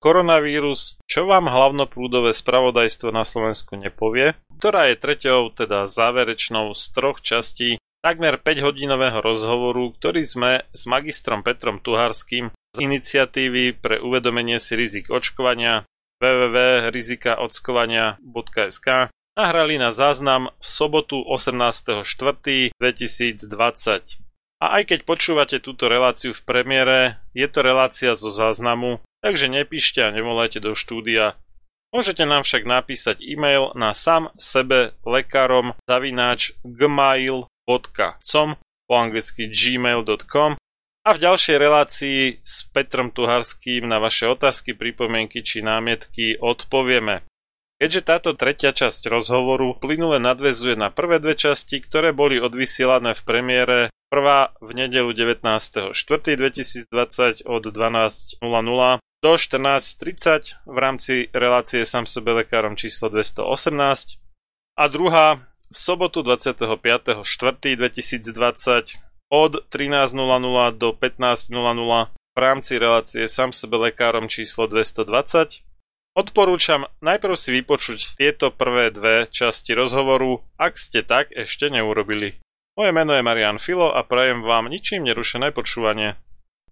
Koronavírus, čo vám hlavnoprúdové spravodajstvo na Slovensku nepovie, ktorá je treťou, teda záverečnou z troch častí takmer 5-hodinového rozhovoru, ktorý sme s magistrom Petrom Tuharským z iniciatívy pre uvedomenie si rizik očkovania www.rizikaočkovania.sk nahrali na záznam v sobotu 18.4.2020. A aj keď počúvate túto reláciu v premiére, je to relácia zo záznamu, takže nepíšte a nevolajte do štúdia. Môžete nám však napísať e-mail na sam sebe lekárom zavináč gmail.com po anglicky gmail.com a v ďalšej relácii s Petrom Tuharským na vaše otázky, pripomienky či námietky odpovieme. Keďže táto tretia časť rozhovoru plynule nadvezuje na prvé dve časti, ktoré boli odvysielané v premiére prvá v nedelu 19.4.2020 od 12.00 do 14.30 v rámci relácie sám sebe lekárom číslo 218 a druhá v sobotu 25.4.2020 od 13.00 do 15.00 v rámci relácie sám sebe lekárom číslo 220 Odporúčam najprv si vypočuť tieto prvé dve časti rozhovoru, ak ste tak ešte neurobili. Moje meno je Marian Filo a prajem vám ničím nerušené počúvanie.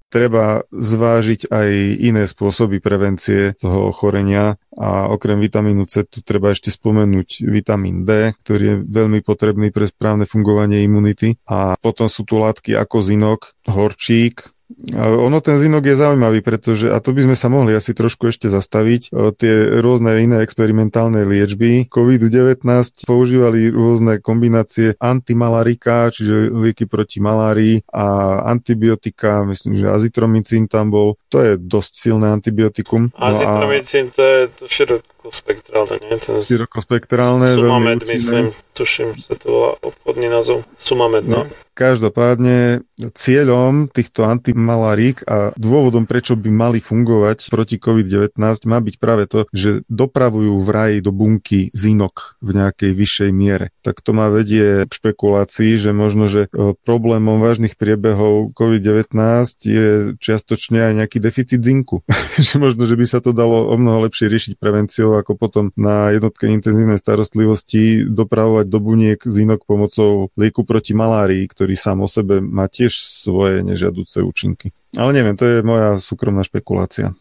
Treba zvážiť aj iné spôsoby prevencie toho ochorenia a okrem vitamínu C tu treba ešte spomenúť vitamín D, ktorý je veľmi potrebný pre správne fungovanie imunity a potom sú tu látky ako zinok, horčík, ono ten zinok je zaujímavý, pretože, a to by sme sa mohli asi trošku ešte zastaviť, tie rôzne iné experimentálne liečby COVID-19 používali rôzne kombinácie antimalarika, čiže lieky proti malárii a antibiotika, myslím, že azitromycín tam bol, to je dosť silné antibiotikum. Azitromycín to je široko širokospektrálne, nie? Ten širokospektrálne. Sumamed, myslím, tuším, sa to volá obchodný názov. Sumamed, no. no. Každopádne cieľom týchto antimalarík a dôvodom, prečo by mali fungovať proti COVID-19 má byť práve to, že dopravujú vraj do bunky zinok v nejakej vyššej miere. Tak to má vedie špekulácii, že možno, že e, problémom vážnych priebehov COVID-19 je čiastočne aj nejaký deficit zinku. že možno, že by sa to dalo o mnoho lepšie riešiť prevenciou, ako potom na jednotke intenzívnej starostlivosti dopravovať do buniek zinok pomocou lieku proti malárii, ktorý sám o sebe má tiež svoje nežiaduce účinky. Ale neviem, to je moja súkromná špekulácia.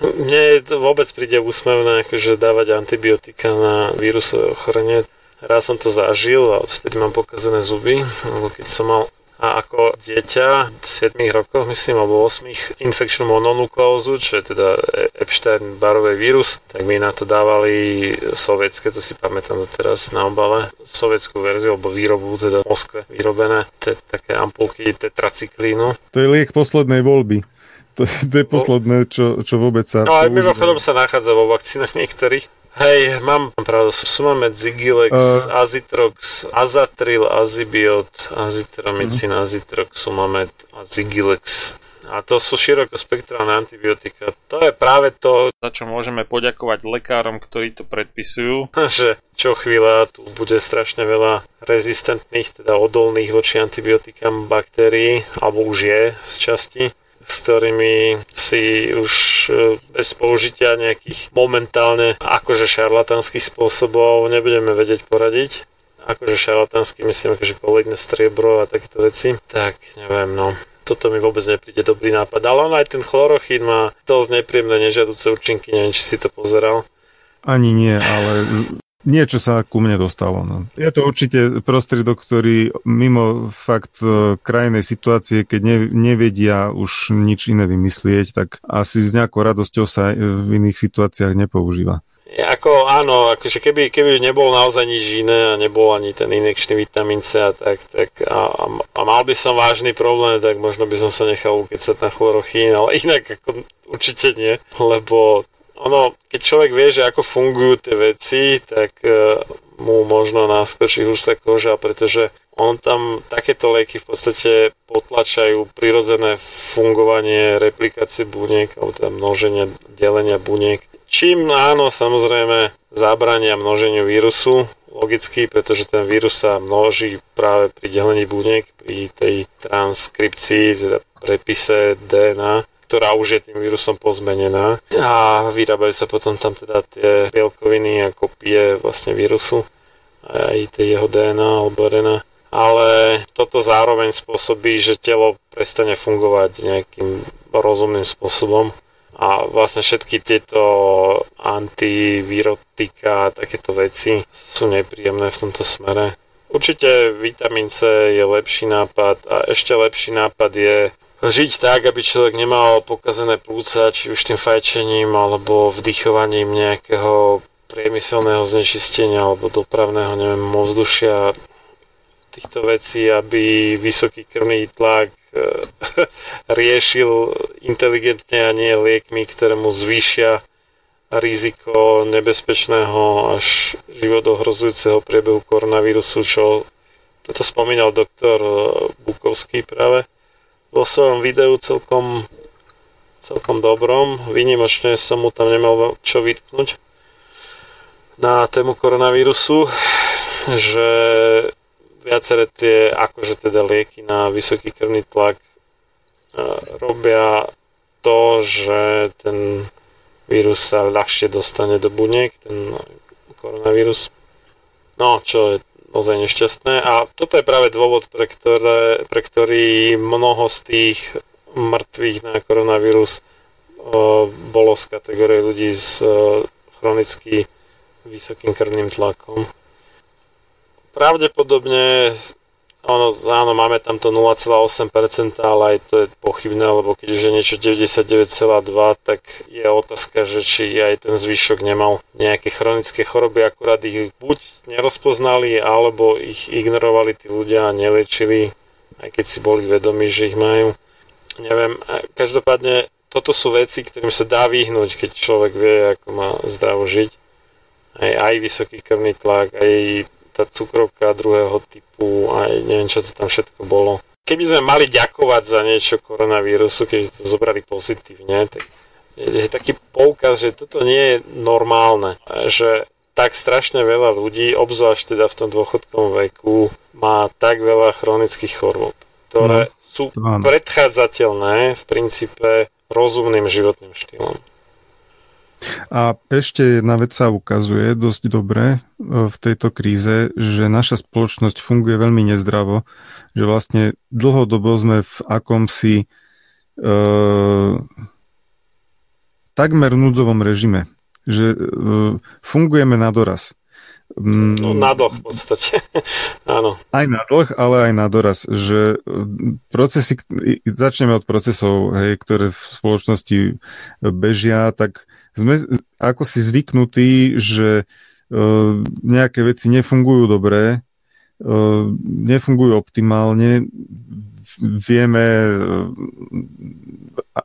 Mne to vôbec príde úsmevné, akože dávať antibiotika na vírusové ochorenie. Raz som to zažil a odtedy mám pokazené zuby, lebo keď som mal a ako dieťa 7 rokov, myslím, alebo 8 infekčnú mononukleózu, čo je teda Epstein-Barový vírus, tak mi na to dávali sovietské, to si pamätám teraz na obale, sovietskú verziu, alebo výrobu, teda v Moskve vyrobené, te, také ampulky tetracyklínu. To je liek poslednej voľby. To, to je posledné, čo, čo vôbec sa... No aj mimochodom sa nachádza vo vakcínach niektorých. Hej, mám pravdu, Sumamed, Zigilex, uh, Azitrox, Azatril, Azibiot, Azitromycin, uh-huh. Azitrox, Sumamed a Zigilex. A to sú širokospektrálne antibiotika. To je práve to, za čo môžeme poďakovať lekárom, ktorí to predpisujú. Že čo chvíľa tu bude strašne veľa rezistentných, teda odolných voči antibiotikám baktérií, alebo už je z časti s ktorými si už e, bez použitia nejakých momentálne akože šarlatanských spôsobov nebudeme vedieť poradiť. Akože šarlatánsky myslím akože kolektné striebro a takéto veci. Tak neviem, no toto mi vôbec nepríde dobrý nápad. Ale on aj ten chlorochín má dosť nepríjemné nežiaduce účinky, neviem, či si to pozeral. Ani nie, ale Niečo sa ku mne dostalo. No. Je to určite prostriedok, ktorý mimo fakt e, krajnej situácie, keď ne, nevedia už nič iné vymyslieť, tak asi s nejakou radosťou sa v iných situáciách nepoužíva. Ako áno, akože keby, keby nebol naozaj nič iné a nebol ani ten inekčný vitamín C a tak, tak a, a mal by som vážny problém, tak možno by som sa nechal ukecať na chlorochín, ale inak ako určite nie, lebo ono, keď človek vie, že ako fungujú tie veci, tak uh, mu možno naskočí sa koža, pretože on tam takéto lieky v podstate potlačajú prirodzené fungovanie replikácie buniek, alebo teda množenia, delenia buniek. Čím áno, samozrejme, zabrania množeniu vírusu, logicky, pretože ten vírus sa množí práve pri delení buniek, pri tej transkripcii, teda prepise DNA ktorá už je tým vírusom pozmenená a vyrábajú sa potom tam teda tie bielkoviny a kopie vlastne vírusu aj tie jeho DNA alebo RNA. Ale toto zároveň spôsobí, že telo prestane fungovať nejakým rozumným spôsobom a vlastne všetky tieto antivirotika a takéto veci sú nepríjemné v tomto smere. Určite vitamín C je lepší nápad a ešte lepší nápad je žiť tak, aby človek nemal pokazené plúca, či už tým fajčením alebo vdychovaním nejakého priemyselného znečistenia alebo dopravného, neviem, ovzdušia týchto vecí, aby vysoký krvný tlak eh, riešil inteligentne a nie liekmi, ktoré mu zvýšia riziko nebezpečného až životohrozujúceho priebehu koronavírusu, čo toto spomínal doktor eh, Bukovský práve vo svojom videu celkom, celkom dobrom. Výnimočne som mu tam nemal čo vytknúť na tému koronavírusu, že viaceré tie, akože teda lieky na vysoký krvný tlak e, robia to, že ten vírus sa ľahšie dostane do buniek, ten koronavírus. No, čo je ozaj nešťastné a toto je práve dôvod, pre, ktoré, pre ktorý mnoho z tých mŕtvych na koronavírus bolo z kategórie ľudí s chronicky vysokým krvným tlakom. Pravdepodobne ono, áno, máme tam to 0,8%, ale aj to je pochybné, lebo keď už je niečo 99,2, tak je otázka, že či aj ten zvyšok nemal nejaké chronické choroby, akurát ich buď nerozpoznali, alebo ich ignorovali tí ľudia a neliečili, aj keď si boli vedomí, že ich majú. Neviem, každopádne toto sú veci, ktorým sa dá vyhnúť, keď človek vie, ako má zdravo žiť. aj, aj vysoký krvný tlak, aj tá cukrovka druhého typu, aj neviem, čo to tam všetko bolo. Keby sme mali ďakovať za niečo koronavírusu, keď to zobrali pozitívne, tak je taký poukaz, že toto nie je normálne, že tak strašne veľa ľudí, obzvlášť teda v tom dôchodkovom veku, má tak veľa chronických chorôb, ktoré no, sú predchádzateľné v princípe rozumným životným štýlom. A ešte jedna vec sa ukazuje dosť dobre e, v tejto kríze, že naša spoločnosť funguje veľmi nezdravo, že vlastne dlhodobo sme v akomsi e, takmer núdzovom režime že uh, fungujeme na doraz. Mm. No na dlh v podstate, áno. Aj na dlh, ale aj na doraz, že e, procesy, začneme od procesov, hej, ktoré v spoločnosti bežia, tak sme ako si zvyknutí, že uh, nejaké veci nefungujú dobre, uh, nefungujú optimálne, vieme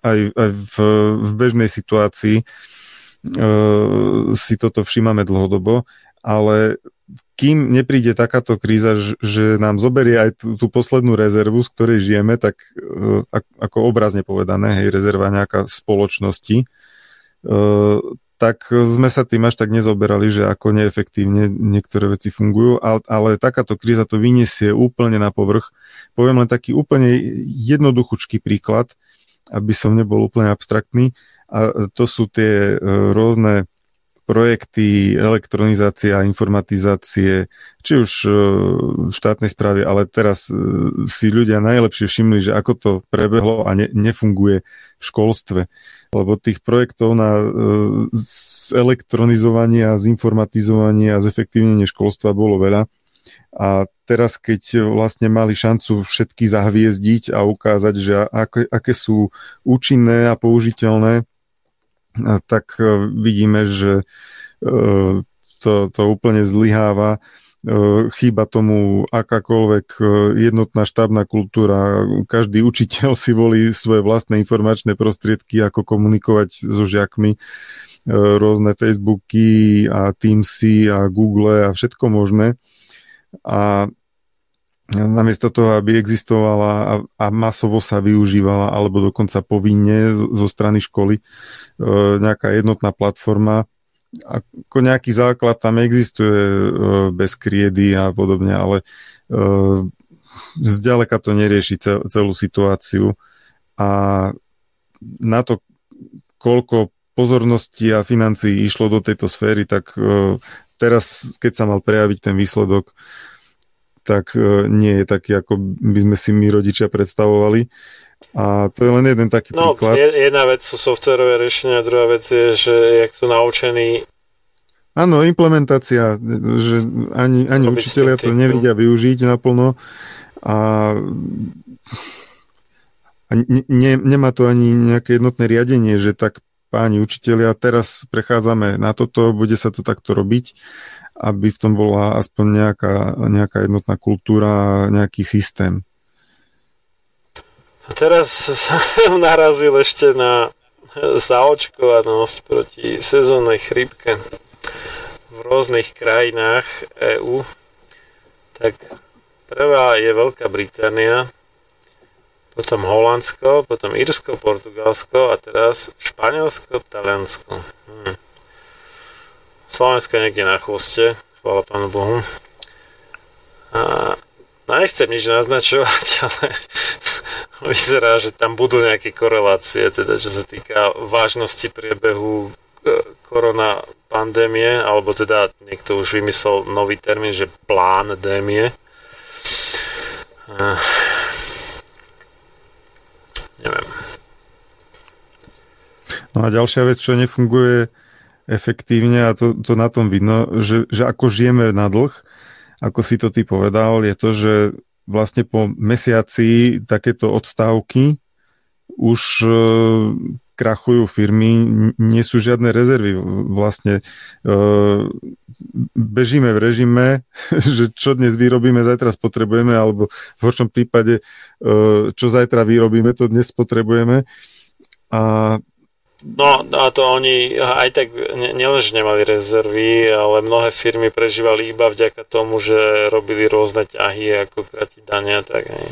aj, aj v, v bežnej situácii, si toto všímame dlhodobo, ale kým nepríde takáto kríza, že nám zoberie aj tú, poslednú rezervu, z ktorej žijeme, tak ako obrazne povedané, hej, rezerva nejaká spoločnosti, tak sme sa tým až tak nezoberali, že ako neefektívne niektoré veci fungujú, ale, ale takáto kríza to vyniesie úplne na povrch. Poviem len taký úplne jednoduchúčky príklad, aby som nebol úplne abstraktný. A to sú tie e, rôzne projekty elektronizácie a informatizácie, či už e, v štátnej správe, ale teraz e, si ľudia najlepšie všimli, že ako to prebehlo a ne, nefunguje v školstve. Lebo tých projektov na elektronizovanie a zinformatizovanie a zefektívnenie školstva bolo veľa. A teraz, keď vlastne mali šancu všetky zahviezdiť a ukázať, že aké, aké sú účinné a použiteľné, tak e, vidíme, že e, to, to úplne zlyháva. E, chýba tomu akákoľvek jednotná štábna kultúra. Každý učiteľ si volí svoje vlastné informačné prostriedky, ako komunikovať so žiakmi. Rôzne Facebooky a Teamsy a Google a všetko možné. A namiesto toho, aby existovala a, a masovo sa využívala, alebo dokonca povinne zo strany školy, e, nejaká jednotná platforma, ako nejaký základ tam existuje e, bez kriedy a podobne, ale e, zďaleka to nerieši celú situáciu. A na to, koľko pozornosti a financií išlo do tejto sféry, tak teraz, keď sa mal prejaviť ten výsledok, tak e, nie je taký, ako by sme si my rodičia predstavovali. A to je len jeden taký no, príklad. Jedna vec sú softverové riešenia, druhá vec je, že jak sú naučení Áno, implementácia, že ani, ani učiteľia to nevidia využiť naplno a, a ne, nemá to ani nejaké jednotné riadenie, že tak páni učiteľia, teraz prechádzame na toto, bude sa to takto robiť aby v tom bola aspoň nejaká, nejaká jednotná kultúra, nejaký systém. A teraz som narazil ešte na zaočkovanosť proti sezónnej chrípke v rôznych krajinách EÚ. Tak prvá je Veľká Británia, potom Holandsko, potom Írsko, Portugalsko a teraz Španielsko, Taliansko. Slovensko niekde na chvoste, chvála Pánu Bohu. A nechcem nič naznačovať, ale vyzerá, že tam budú nejaké korelácie, teda čo sa týka vážnosti priebehu e, korona pandémie, alebo teda niekto už vymyslel nový termín, že plán démie. Uh, neviem. No a ďalšia vec, čo nefunguje, efektívne a to, to na tom vidno, že, že ako žijeme na dlh, ako si to ty povedal, je to, že vlastne po mesiaci takéto odstávky už e, krachujú firmy, nie sú žiadne rezervy. Vlastne e, bežíme v režime, že čo dnes vyrobíme, zajtra spotrebujeme, alebo v horšom prípade, e, čo zajtra vyrobíme, to dnes spotrebujeme. A No, a to oni aj tak nielenže nemali rezervy, ale mnohé firmy prežívali iba vďaka tomu, že robili rôzne ťahy, ako kratiť dania, tak aj,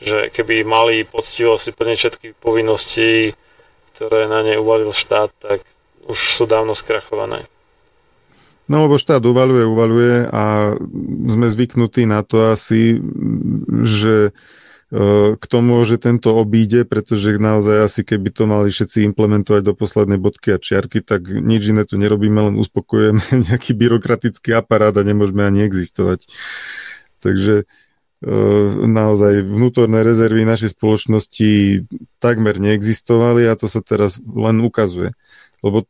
že keby mali poctivo si plniť všetky povinnosti, ktoré na ne uvalil štát, tak už sú dávno skrachované. No lebo štát uvaluje, uvaluje a sme zvyknutí na to asi, že k tomu, že tento obíde, pretože naozaj asi keby to mali všetci implementovať do poslednej bodky a čiarky, tak nič iné tu nerobíme, len uspokojujeme nejaký byrokratický aparát a nemôžeme ani existovať. Takže e, naozaj vnútorné rezervy našej spoločnosti takmer neexistovali a to sa teraz len ukazuje. Lebo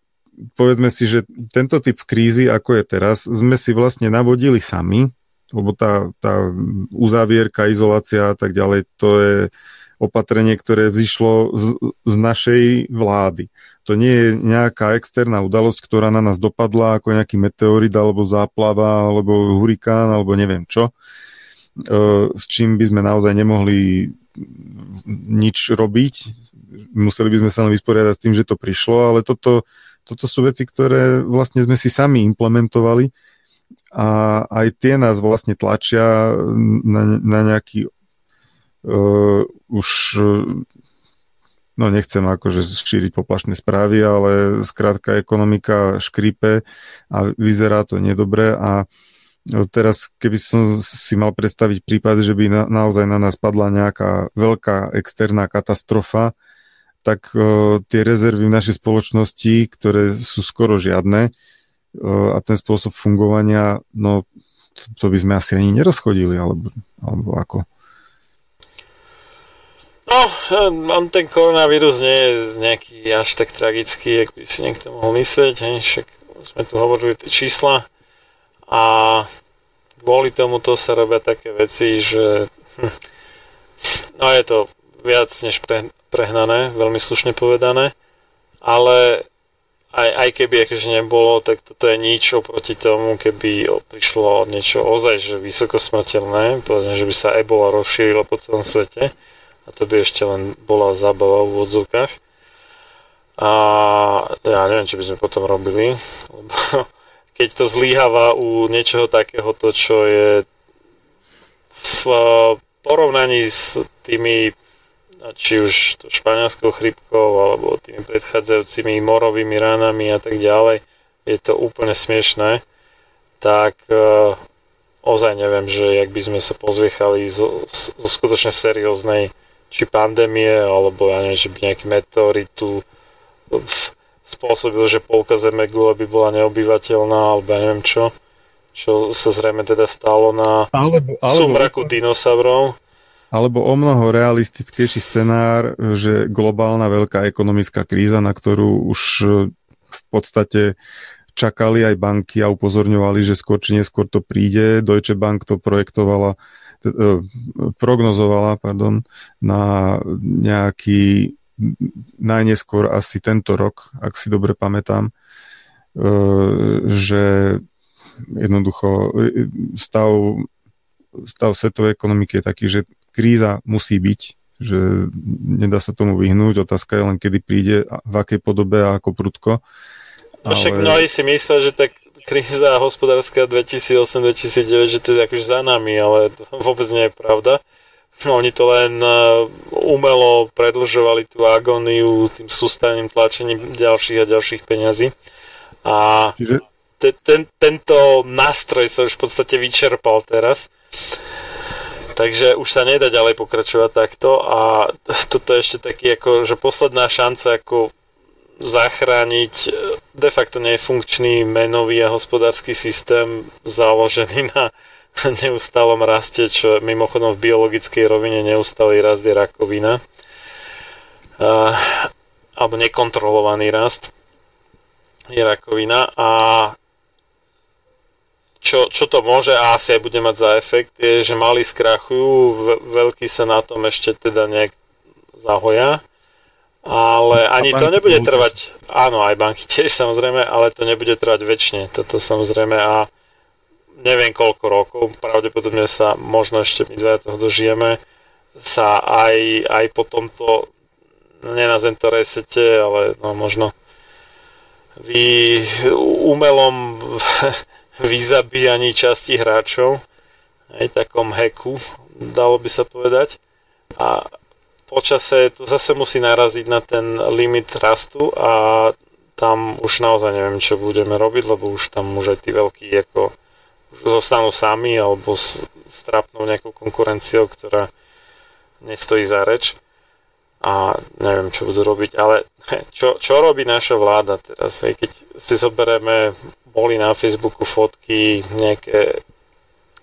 povedzme si, že tento typ krízy, ako je teraz, sme si vlastne navodili sami, lebo tá, tá uzávierka, izolácia a tak ďalej, to je opatrenie, ktoré vzýšlo z, z našej vlády. To nie je nejaká externá udalosť, ktorá na nás dopadla ako nejaký meteorit, alebo záplava, alebo hurikán, alebo neviem čo, e, s čím by sme naozaj nemohli nič robiť. Museli by sme sa len vysporiadať s tým, že to prišlo, ale toto, toto sú veci, ktoré vlastne sme si sami implementovali a aj tie nás vlastne tlačia na, na nejaký uh, už no nechcem akože šíriť poplašné správy, ale skrátka ekonomika škripe a vyzerá to nedobre. A teraz keby som si mal predstaviť prípad, že by na, naozaj na nás padla nejaká veľká externá katastrofa, tak uh, tie rezervy v našej spoločnosti, ktoré sú skoro žiadne, a ten spôsob fungovania, no to, to by sme asi ani nerozchodili, alebo, alebo ako. No, on ten koronavírus nie je nejaký až tak tragický, ak by si niekto mohol myslieť, hej, však sme tu hovorili tie čísla a kvôli tomuto sa robia také veci, že hm, no je to viac než pre, prehnané, veľmi slušne povedané, ale aj, aj keby akože nebolo, tak toto je nič oproti tomu, keby prišlo niečo ozaj, že vysoko smrteľné, povedzme, že by sa ebola rozšírila po celom svete a to by ešte len bola zábava v odzvukách. A ja neviem, čo by sme potom robili, lebo keď to zlíhava u niečoho takéhoto, čo je v porovnaní s tými či už to španielskou chrypkou alebo tými predchádzajúcimi morovými ránami a tak ďalej, je to úplne smiešné, tak uh, ozaj neviem, že jak by sme sa pozviechali zo, zo skutočne serióznej či pandémie, alebo ja neviem, že by nejaký meteorit tu spôsobil, že polka zeme gule by bola neobyvateľná, alebo ja neviem čo, čo sa zrejme teda stalo na alebo, alebo, sumraku dinosaurov. Alebo o mnoho realistickejší scenár, že globálna veľká ekonomická kríza, na ktorú už e, v podstate čakali aj banky a upozorňovali, že skôr či neskôr to príde. Deutsche Bank to projektovala, e, prognozovala pardon, na nejaký najneskôr asi tento rok, ak si dobre pamätám, e, že jednoducho stav, stav svetovej ekonomiky je taký, že kríza musí byť, že nedá sa tomu vyhnúť, otázka je len kedy príde, v akej podobe a ako prudko. Ale... Však mnohí si myslia, že tak kríza hospodárska 2008-2009, že to je akože za nami, ale to vôbec nie je pravda. No, oni to len e, umelo predlžovali tú agóniu tým sústavným tlačením ďalších a ďalších peňazí. A te, ten, tento nástroj sa už v podstate vyčerpal teraz. Takže už sa nedá ďalej pokračovať takto a toto je ešte taký ako, že posledná šanca ako zachrániť e, de facto nefunkčný menový a hospodársky systém založený na neustálom raste, čo mimochodom v biologickej rovine neustály rast je rakovina. Uh, alebo nekontrolovaný rast je rakovina a čo, čo to môže a asi aj bude mať za efekt, je, že malí skrachujú, veľkí sa na tom ešte teda nejak zahoja, ale ani to nebude trvať, áno, aj banky tiež samozrejme, ale to nebude trvať väčšine, toto samozrejme a neviem koľko rokov, pravdepodobne sa možno ešte my dva toho dožijeme, sa aj, aj po tomto nenazvem to resete, ale no možno vy umelom vyzabíjaní časti hráčov, aj takom heku, dalo by sa povedať. A počase to zase musí naraziť na ten limit rastu a tam už naozaj neviem, čo budeme robiť, lebo už tam už aj tí veľkí ako zostanú sami alebo strapnú nejakou konkurenciou, ktorá nestojí za reč a neviem, čo budú robiť, ale čo, čo robí naša vláda teraz, aj keď si zoberieme, boli na Facebooku fotky, nejaké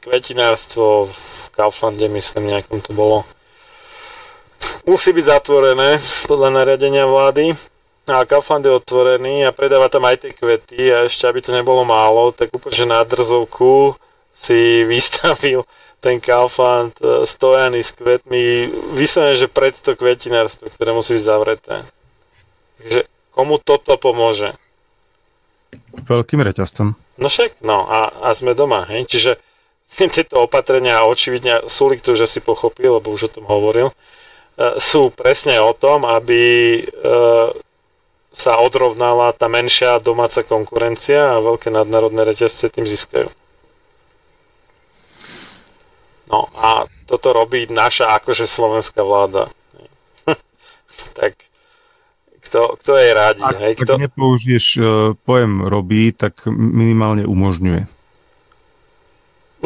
kvetinárstvo v Kauflande, myslím, nejakom to bolo, musí byť zatvorené podľa nariadenia vlády a Kaufland je otvorený a predáva tam aj tie kvety a ešte aby to nebolo málo, tak úplne na drzovku si vystavil ten Kaufland e, stojaný s kvetmi, vyslovene, že pred to kvetinárstvo, ktoré musí byť zavreté. Takže komu toto pomôže? Veľkým reťazcom. No však, no a, a sme doma, hej? Čiže tieto opatrenia očividne Sulik to už asi pochopil, lebo už o tom hovoril, e, sú presne o tom, aby e, sa odrovnala tá menšia domáca konkurencia a veľké nadnárodné reťazce tým získajú. No a toto robí naša akože slovenská vláda. tak kto, kto je rádi? Ak, hej, kto... ak nepoužiješ uh, pojem robí, tak minimálne umožňuje.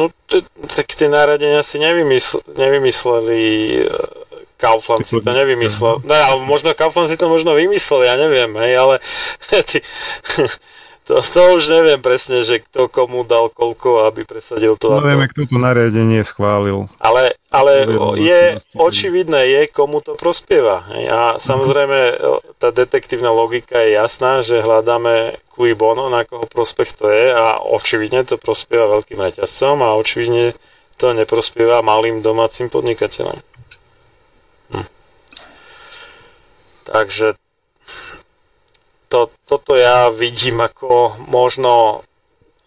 No, t- tak tie náradenia si nevymysl- nevymysleli uh, Kaufland si to nevymyslel. No, ale možno Kaufland si to možno vymyslel, ja neviem, hej, ale ty, to, to už neviem presne, že kto komu dal koľko, aby presadil to. No vieme, kto to nariadenie schválil. Ale, ale je očividné, je komu to prospieva. A samozrejme, tá detektívna logika je jasná, že hľadáme cui bono, na koho prospech to je a očividne to prospieva veľkým reťazcom a očividne to neprospieva malým domácim podnikateľom. Hm. Takže to, toto ja vidím ako možno,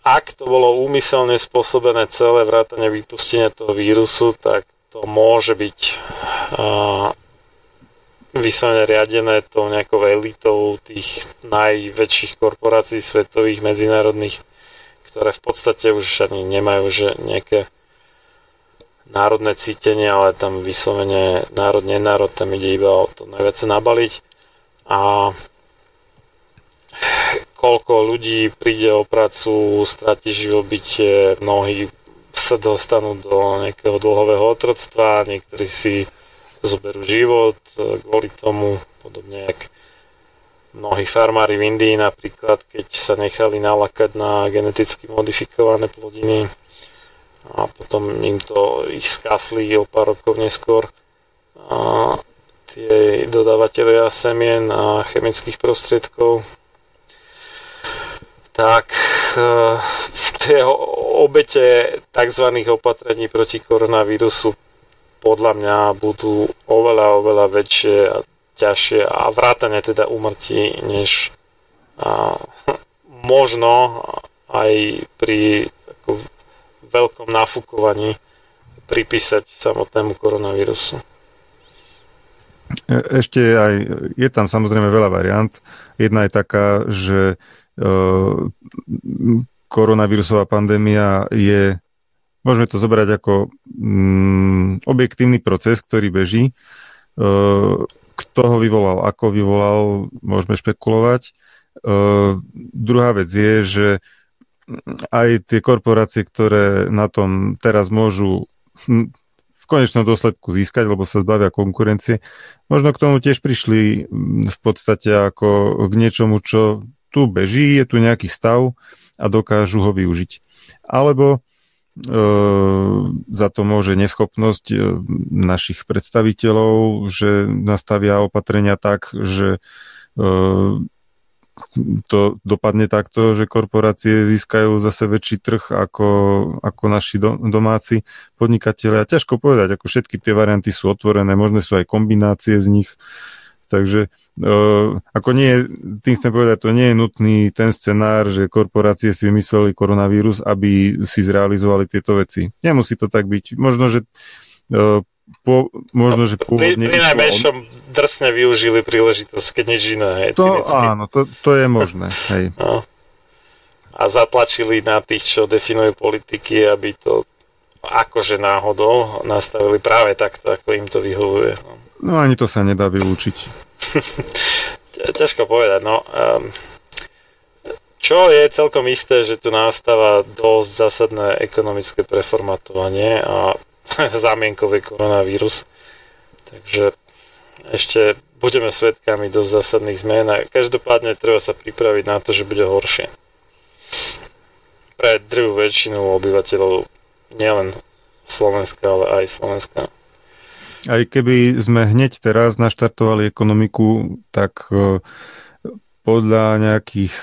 ak to bolo úmyselne spôsobené celé vrátanie vypustenia toho vírusu, tak to môže byť uh, vyslovene riadené tou nejakou elitou tých najväčších korporácií svetových, medzinárodných, ktoré v podstate už ani nemajú že nejaké národné cítenie, ale tam vyslovene národ, nenárod, tam ide iba o to najviac nabaliť. A koľko ľudí príde o prácu, stratí živobytie, mnohí sa dostanú do nejakého dlhového otroctva, niektorí si zoberú život kvôli tomu, podobne jak mnohí farmári v Indii napríklad, keď sa nechali nalakať na geneticky modifikované plodiny a potom im to ich skasli o pár rokov neskôr. A tie dodávateľia semien a chemických prostriedkov tak eh, tie obete tzv. opatrení proti koronavírusu podľa mňa budú oveľa, oveľa väčšie a ťažšie a vrátane teda umrtí, než a, možno aj pri ako, veľkom nafúkovaní pripísať samotnému koronavírusu. E, ešte aj, je tam samozrejme veľa variant. Jedna je taká, že koronavírusová pandémia je, môžeme to zobrať ako mm, objektívny proces, ktorý beží. Kto ho vyvolal, ako vyvolal, môžeme špekulovať. Druhá vec je, že aj tie korporácie, ktoré na tom teraz môžu hm, v konečnom dôsledku získať, lebo sa zbavia konkurencie. Možno k tomu tiež prišli hm, v podstate ako k niečomu, čo tu beží, je tu nejaký stav a dokážu ho využiť. Alebo e, za to môže neschopnosť e, našich predstaviteľov, že nastavia opatrenia tak, že e, to dopadne takto, že korporácie získajú zase väčší trh ako, ako naši do, domáci podnikatelia. Ťažko povedať, ako všetky tie varianty sú otvorené, možné sú aj kombinácie z nich. Takže Uh, ako nie, tým chcem povedať, to nie je nutný ten scenár, že korporácie si vymysleli koronavírus, aby si zrealizovali tieto veci. Nemusí to tak byť. Možno, že uh, po, možno, že pôvodne... Pri, pri najmenšom drsne využili príležitosť, keď nič iné. Hej, to, áno, to, to je možné. Hej. No. A zatlačili na tých, čo definujú politiky, aby to akože náhodou nastavili práve takto, ako im to vyhovuje. No, no ani to sa nedá vylúčiť. Ťažko povedať, no. Um, čo je celkom isté, že tu nastáva dosť zásadné ekonomické preformatovanie a zámienkové koronavírus. Takže ešte budeme svedkami dosť zásadných zmien a každopádne treba sa pripraviť na to, že bude horšie. Pre druhú väčšinu obyvateľov nielen Slovenska, ale aj Slovenska. Aj keby sme hneď teraz naštartovali ekonomiku, tak e, podľa nejakých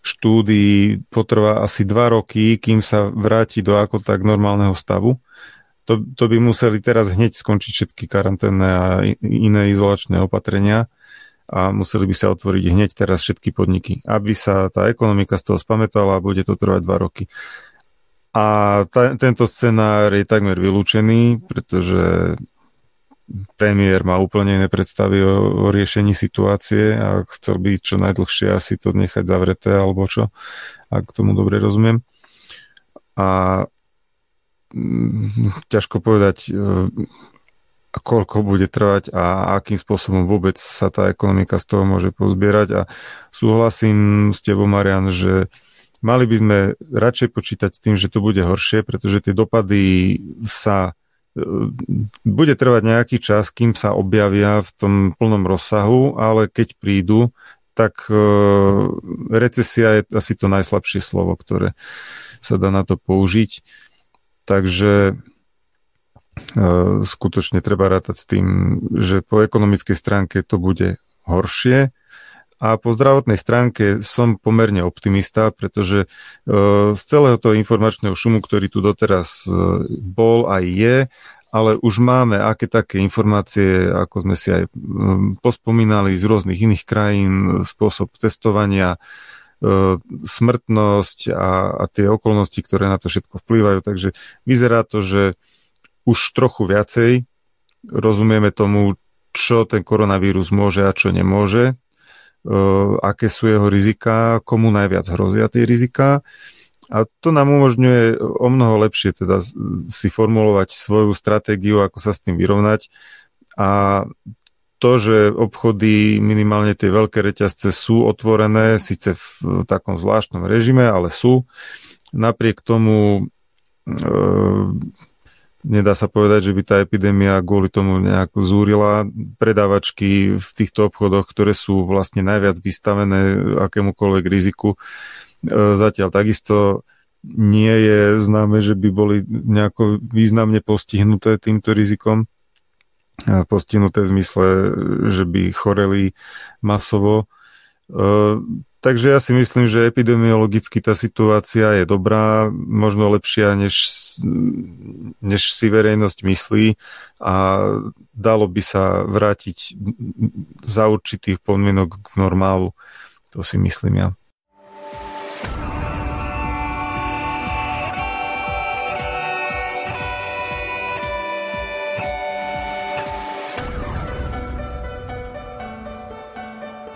štúdií potrvá asi dva roky, kým sa vráti do ako tak normálneho stavu. To, to by museli teraz hneď skončiť všetky karanténne a iné izolačné opatrenia a museli by sa otvoriť hneď teraz všetky podniky, aby sa tá ekonomika z toho spamätala a bude to trvať dva roky. A ta, tento scenár je takmer vylúčený, pretože premiér má úplne iné predstavy o, o riešení situácie a chcel by čo najdlhšie asi to nechať zavreté alebo čo, ak tomu dobre rozumiem. A ťažko povedať, e, koľko bude trvať a akým spôsobom vôbec sa tá ekonomika z toho môže pozbierať. A súhlasím s tebou, Marian, že mali by sme radšej počítať s tým, že to bude horšie, pretože tie dopady sa bude trvať nejaký čas, kým sa objavia v tom plnom rozsahu, ale keď prídu, tak e, recesia je asi to najslabšie slovo, ktoré sa dá na to použiť. Takže e, skutočne treba rátať s tým, že po ekonomickej stránke to bude horšie. A po zdravotnej stránke som pomerne optimista, pretože e, z celého toho informačného šumu, ktorý tu doteraz e, bol aj je, ale už máme aké také informácie, ako sme si aj pospomínali z rôznych iných krajín, spôsob testovania, E, smrtnosť a, a tie okolnosti, ktoré na to všetko vplývajú. Takže vyzerá to, že už trochu viacej rozumieme tomu, čo ten koronavírus môže a čo nemôže, aké sú jeho rizika, komu najviac hrozia tie rizika. A to nám umožňuje o mnoho lepšie teda si formulovať svoju stratégiu, ako sa s tým vyrovnať. A to, že obchody, minimálne tie veľké reťazce sú otvorené, síce v takom zvláštnom režime, ale sú. Napriek tomu e, nedá sa povedať, že by tá epidémia kvôli tomu nejak zúrila. Predávačky v týchto obchodoch, ktoré sú vlastne najviac vystavené akémukoľvek riziku, e, zatiaľ takisto nie je známe, že by boli nejako významne postihnuté týmto rizikom postihnuté v zmysle, že by choreli masovo. Takže ja si myslím, že epidemiologicky tá situácia je dobrá, možno lepšia, než, než si verejnosť myslí a dalo by sa vrátiť za určitých podmienok k normálu. To si myslím ja.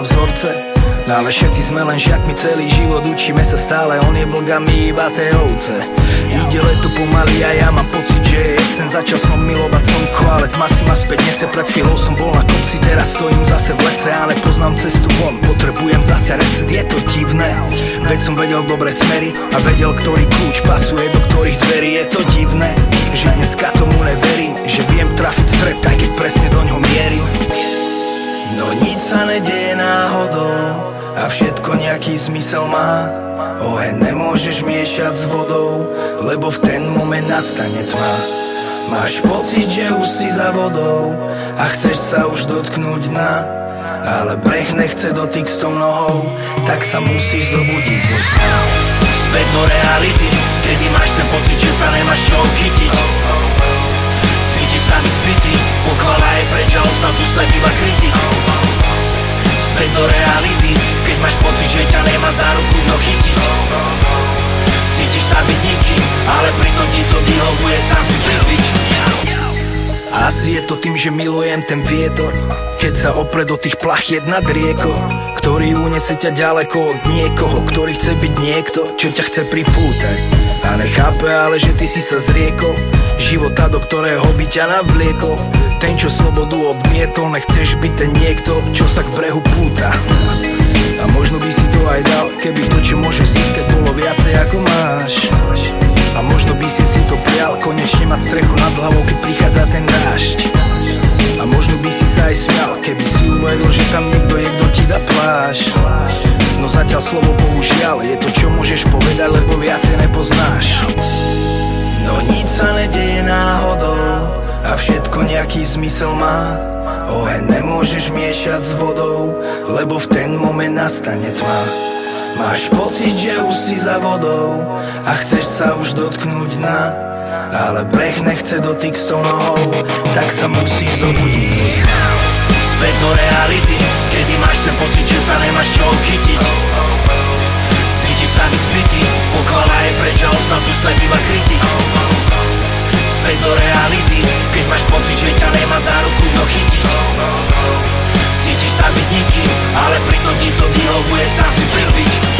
Vzorce. No ale všetci sme len žiakmi celý život Učíme sa stále, on je vlgami iba tie ovce. Ide leto pomaly a ja mám pocit, že je jesen Začal som milovať slnko, ale tma si ma späť nese Pred chvíľou som bol na kopci, teraz stojím zase v lese Ale poznám cestu von, potrebujem zase reset Je to divné, veď som vedel dobre smery A vedel, ktorý kľúč pasuje do ktorých dverí. Je to divné, že dneska tomu neverím Že viem trafiť stred, aj keď presne do ňoho mierim No nič sa nedieje náhodou a všetko nejaký zmysel má. Oheň nemôžeš miešať s vodou, lebo v ten moment nastane tma. Máš pocit, že už si za vodou a chceš sa už dotknúť dna. Ale breh nechce dotyk s tou nohou, tak sa musíš zobudiť zo sna. Späť do reality, kedy máš ten pocit, že sa nemáš čo chytiť. Cítiš sa byť zbytý, pochvala je preč a ostal tu stať iba kritik. Späť do reality, keď máš pocit, že ťa nemá za ruku kto chytiť. Cítiš sa byť nikým, ale pritom ti to vyhovuje sám si pribiť Asi je to tým, že milujem ten vietor Keď sa opre do tých plachiet nad riekou Ktorý unese ťa ďaleko od niekoho Ktorý chce byť niekto, čo ťa chce pripútať. A nechápe ale, že ty si sa zriekol Života, do ktorého by ťa navliekol. Ten, čo slobodu odmietol Nechceš byť ten niekto, čo sa k brehu púta. A možno by si to aj dal, keby to, čo môžeš získať, bolo viacej ako máš. A možno by si si to prial, konečne mať strechu nad hlavou, keď prichádza ten dážď. A možno by si sa aj smial, keby si uveril, že tam niekto je, kto ti dá pláž No zatiaľ slovo bohužiaľ, je to, čo môžeš povedať, lebo viacej nepoznáš No nič sa nedeje náhodou a všetko nejaký zmysel má Oheň nemôžeš miešať s vodou, lebo v ten moment nastane tma. Máš pocit, že už si za vodou a chceš sa už dotknúť dna. Ale breh nechce dotyk s tou nohou, tak sa musíš zobudiť zo sna. Späť do reality, kedy máš ten pocit, že sa nemáš čo chytiť. Cítiš sa byť zbytý, pochvala je preč a ostal tu stať iba kritik späť do reality Keď máš pocit, že ťa nemá za ruku kto chytiť? Cítiš sa byť nikým, ale pritom ti to vyhovuje sám si pribiť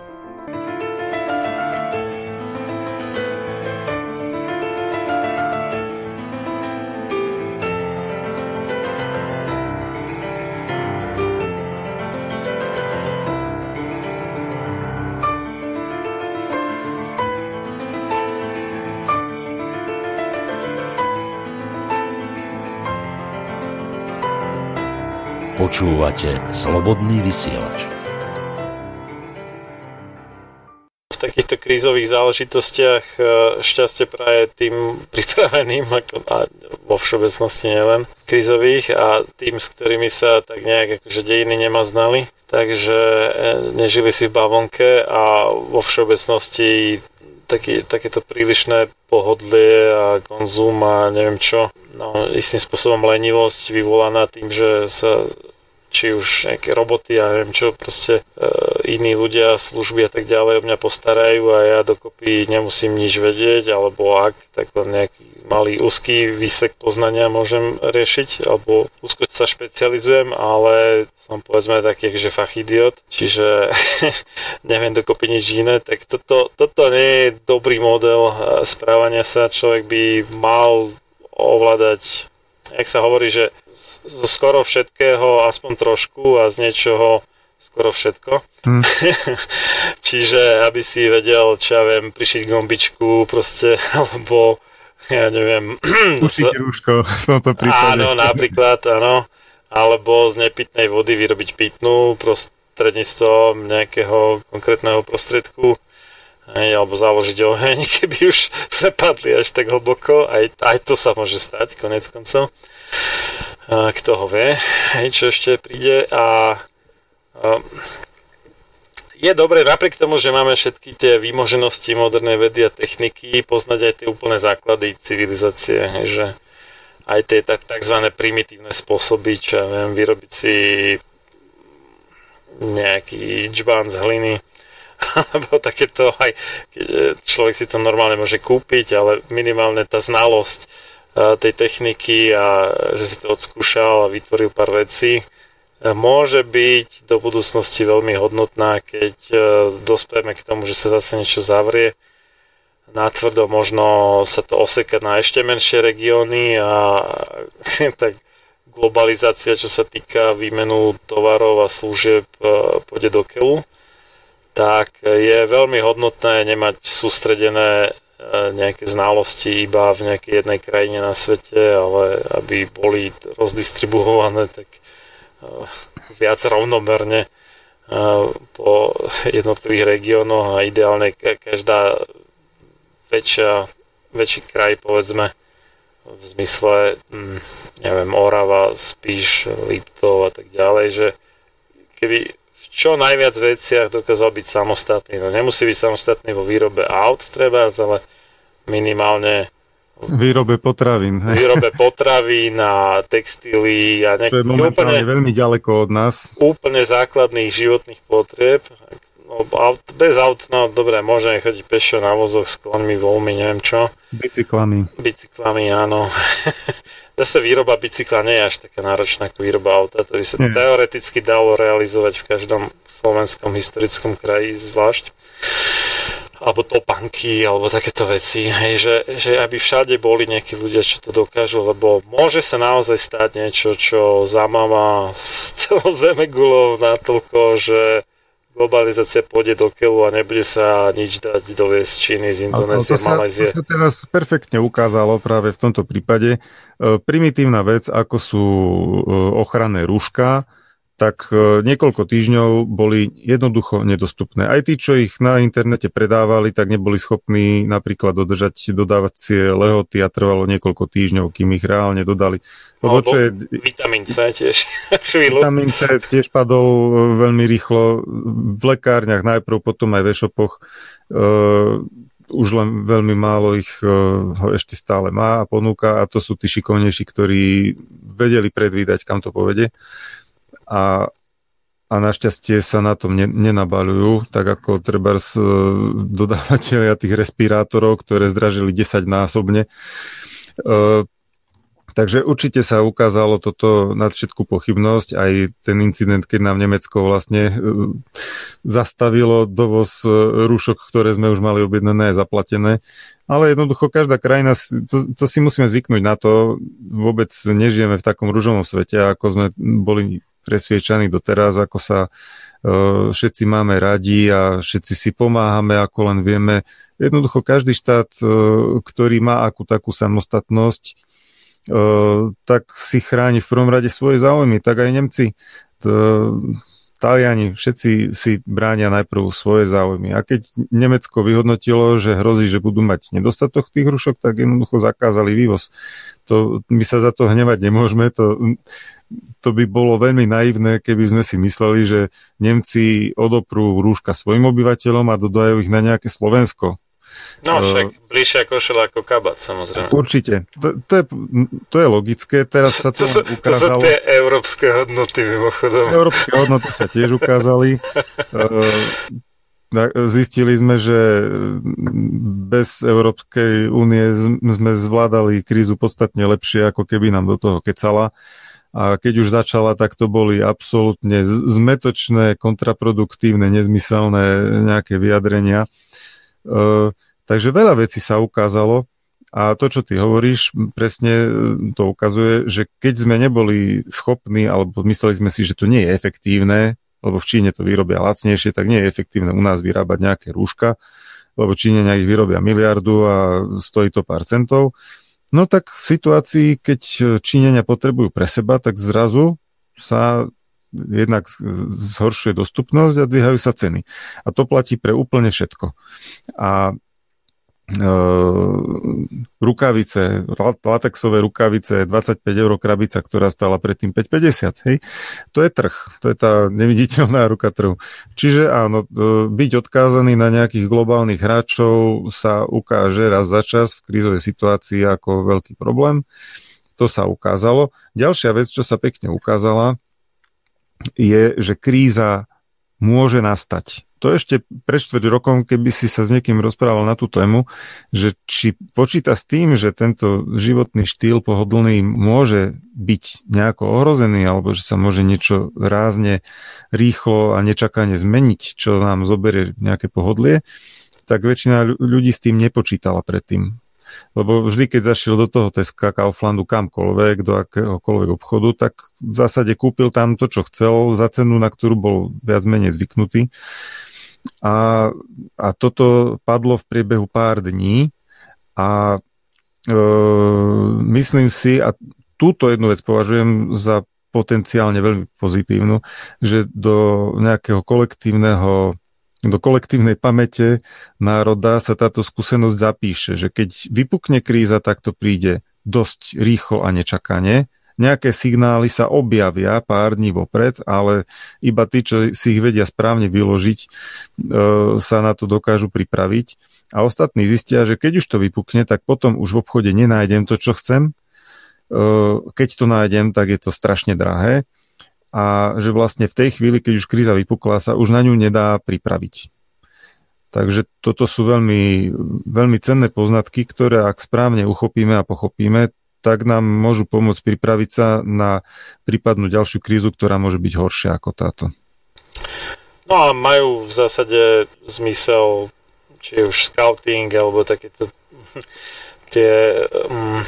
Počúvate Slobodný vysielač. V takýchto krízových záležitostiach e, šťastie praje tým pripraveným, ako a vo všeobecnosti nielen krízových a tým, s ktorými sa tak nejak akože dejiny nemaznali. Takže e, nežili si v bavonke a vo všeobecnosti taký, takéto prílišné pohodlie a konzum a neviem čo. No, istým spôsobom lenivosť vyvolaná tým, že sa či už nejaké roboty a neviem čo, proste e, iní ľudia, služby a tak ďalej o mňa postarajú a ja dokopy nemusím nič vedieť, alebo ak, tak len nejaký malý úzky výsek poznania môžem riešiť, alebo úzko sa špecializujem, ale som povedzme taký, že fach idiot, čiže neviem dokopy nič iné, tak toto, toto nie je dobrý model e, správania sa, človek by mal ovládať jak sa hovorí, že zo skoro všetkého aspoň trošku a z niečoho skoro všetko. Hmm. Čiže aby si vedel, čo ja viem, prišiť gombičku proste, alebo ja neviem... Pustiť rúško v tomto prípade. Áno, napríklad, áno. Alebo z nepitnej vody vyrobiť pitnú prostredníctvom nejakého konkrétneho prostredku. Hej, alebo založiť oheň, keby už sme padli až tak hlboko. Aj, aj to sa môže stať, konec koncov. Kto ho vie, čo ešte príde. A je dobre, napriek tomu, že máme všetky tie výmoženosti modernej vedy a techniky, poznať aj tie úplné základy civilizácie, že aj tie tzv. primitívne spôsoby, čo ja viem, vyrobiť si nejaký džbán z hliny, alebo takéto aj, keď človek si to normálne môže kúpiť, ale minimálne tá znalosť tej techniky a že si to odskúšal a vytvoril pár vecí, môže byť do budúcnosti veľmi hodnotná, keď e, dospieme k tomu, že sa zase niečo zavrie. Natvrdo možno sa to oseka na ešte menšie regióny a tak globalizácia, čo sa týka výmenu tovarov a služieb, e, pôjde do keľu, tak je veľmi hodnotné nemať sústredené e, nejaké znalosti iba v nejakej jednej krajine na svete, ale aby boli rozdistribuované, tak Eh, viac rovnomerne eh, po jednotlivých regiónoch a ideálne každá väčšia, väčší kraj povedzme v zmysle hm, neviem, Orava, Spíš, Liptov a tak ďalej, že keby čo najviac veciach dokázal byť samostatný. No nemusí byť samostatný vo výrobe aut treba, ale minimálne Výrobe potravín. Výrobe potravín a textíly a nejakých... Úplne, veľmi ďaleko od nás. Úplne základných životných potrieb. No, aut, bez aut, no dobre, môžeme chodiť pešo na vozoch s koňmi, voľmi, neviem čo. Bicyklami. Bicyklami, áno. Zase výroba bicykla nie je až taká náročná ako výroba auta. To by sa nie. teoreticky dalo realizovať v každom slovenskom historickom kraji zvlášť alebo topanky, alebo takéto veci, hej, že, že aby všade boli nejakí ľudia, čo to dokážu, lebo môže sa naozaj stať niečo, čo zamáva s celou zemegulou natoľko, že globalizácia pôjde do keľu a nebude sa nič dať doviesť z Číny, z Indonézie, sa, Malézie. To sa teraz perfektne ukázalo práve v tomto prípade. E, primitívna vec, ako sú e, ochranné rúška, tak e, niekoľko týždňov boli jednoducho nedostupné. Aj tí, čo ich na internete predávali, tak neboli schopní napríklad dodržať dodávacie lehoty a trvalo niekoľko týždňov, kým ich reálne dodali. Lebo čo je, vitamín C tiež. vitamín C tiež padol e, veľmi rýchlo v lekárniach najprv, potom aj v e-shopoch. Uh, už len veľmi málo ich uh, ho ešte stále má a ponúka a to sú tí šikovnejší, ktorí vedeli predvídať, kam to povede a, a našťastie sa na tom ne, nenabalujú, tak ako treba z e, dodávateľia tých respirátorov, ktoré zdražili 10 násobne. E, takže určite sa ukázalo toto nad všetku pochybnosť, aj ten incident, keď nám Nemecko vlastne e, zastavilo dovoz e, rúšok, ktoré sme už mali objednané a zaplatené. Ale jednoducho každá krajina, to, to si musíme zvyknúť na to, vôbec nežijeme v takom rúžovom svete, ako sme boli presviečaní doteraz, ako sa uh, všetci máme radi a všetci si pomáhame, ako len vieme. Jednoducho každý štát, uh, ktorý má akú takú samostatnosť, uh, tak si chráni v prvom rade svoje záujmy, tak aj Nemci. Taliani, všetci si bránia najprv svoje záujmy. A keď Nemecko vyhodnotilo, že hrozí, že budú mať nedostatok tých rušok, tak jednoducho zakázali vývoz. To, my sa za to hnevať nemôžeme. To, to by bolo veľmi naivné, keby sme si mysleli, že Nemci odoprú rúška svojim obyvateľom a dodajú ich na nejaké Slovensko. No však uh, bližšie košela ako kabát, samozrejme. Určite. To, to, je, to je logické. Teraz sa to, to, ukázalo. To sú tie európske hodnoty mimochodom. Európske hodnoty sa tiež ukázali. Uh, zistili sme, že bez Európskej únie sme zvládali krízu podstatne lepšie, ako keby nám do toho kecala a keď už začala, tak to boli absolútne zmetočné, kontraproduktívne, nezmyselné nejaké vyjadrenia. E, takže veľa vecí sa ukázalo A to, čo ty hovoríš, presne e, to ukazuje, že keď sme neboli schopní, alebo mysleli sme si, že to nie je efektívne, lebo v Číne to vyrobia lacnejšie, tak nie je efektívne u nás vyrábať nejaké rúška, lebo Číňania ich vyrobia miliardu a stojí to pár centov. No tak v situácii, keď Číňania potrebujú pre seba, tak zrazu sa jednak zhoršuje dostupnosť a dvíhajú sa ceny. A to platí pre úplne všetko. A rukavice, latexové rukavice, 25 eur krabica, ktorá stala predtým 5,50. Hej? To je trh, to je tá neviditeľná ruka trhu. Čiže áno, e, byť odkázaný na nejakých globálnych hráčov sa ukáže raz za čas v krízovej situácii ako veľký problém. To sa ukázalo. Ďalšia vec, čo sa pekne ukázala, je, že kríza môže nastať to ešte pre štvrť rokom, keby si sa s niekým rozprával na tú tému, že či počíta s tým, že tento životný štýl pohodlný môže byť nejako ohrozený, alebo že sa môže niečo rázne, rýchlo a nečakane zmeniť, čo nám zoberie nejaké pohodlie, tak väčšina ľudí s tým nepočítala predtým. Lebo vždy, keď zašiel do toho Teska, Kauflandu, kamkoľvek, do akéhokoľvek obchodu, tak v zásade kúpil tam to, čo chcel, za cenu, na ktorú bol viac menej zvyknutý. A, a toto padlo v priebehu pár dní a e, myslím si, a túto jednu vec považujem za potenciálne veľmi pozitívnu, že do nejakého kolektívneho do kolektívnej pamäte národa sa táto skúsenosť zapíše, že keď vypukne kríza, tak to príde dosť rýchlo a nečakane. Nejaké signály sa objavia pár dní vopred, ale iba tí, čo si ich vedia správne vyložiť, e, sa na to dokážu pripraviť. A ostatní zistia, že keď už to vypukne, tak potom už v obchode nenájdem to, čo chcem. E, keď to nájdem, tak je to strašne drahé a že vlastne v tej chvíli, keď už kríza vypukla, sa už na ňu nedá pripraviť. Takže toto sú veľmi, veľmi cenné poznatky, ktoré ak správne uchopíme a pochopíme, tak nám môžu pomôcť pripraviť sa na prípadnú ďalšiu krízu, ktorá môže byť horšia ako táto. No a majú v zásade zmysel či už scouting alebo takéto tie um,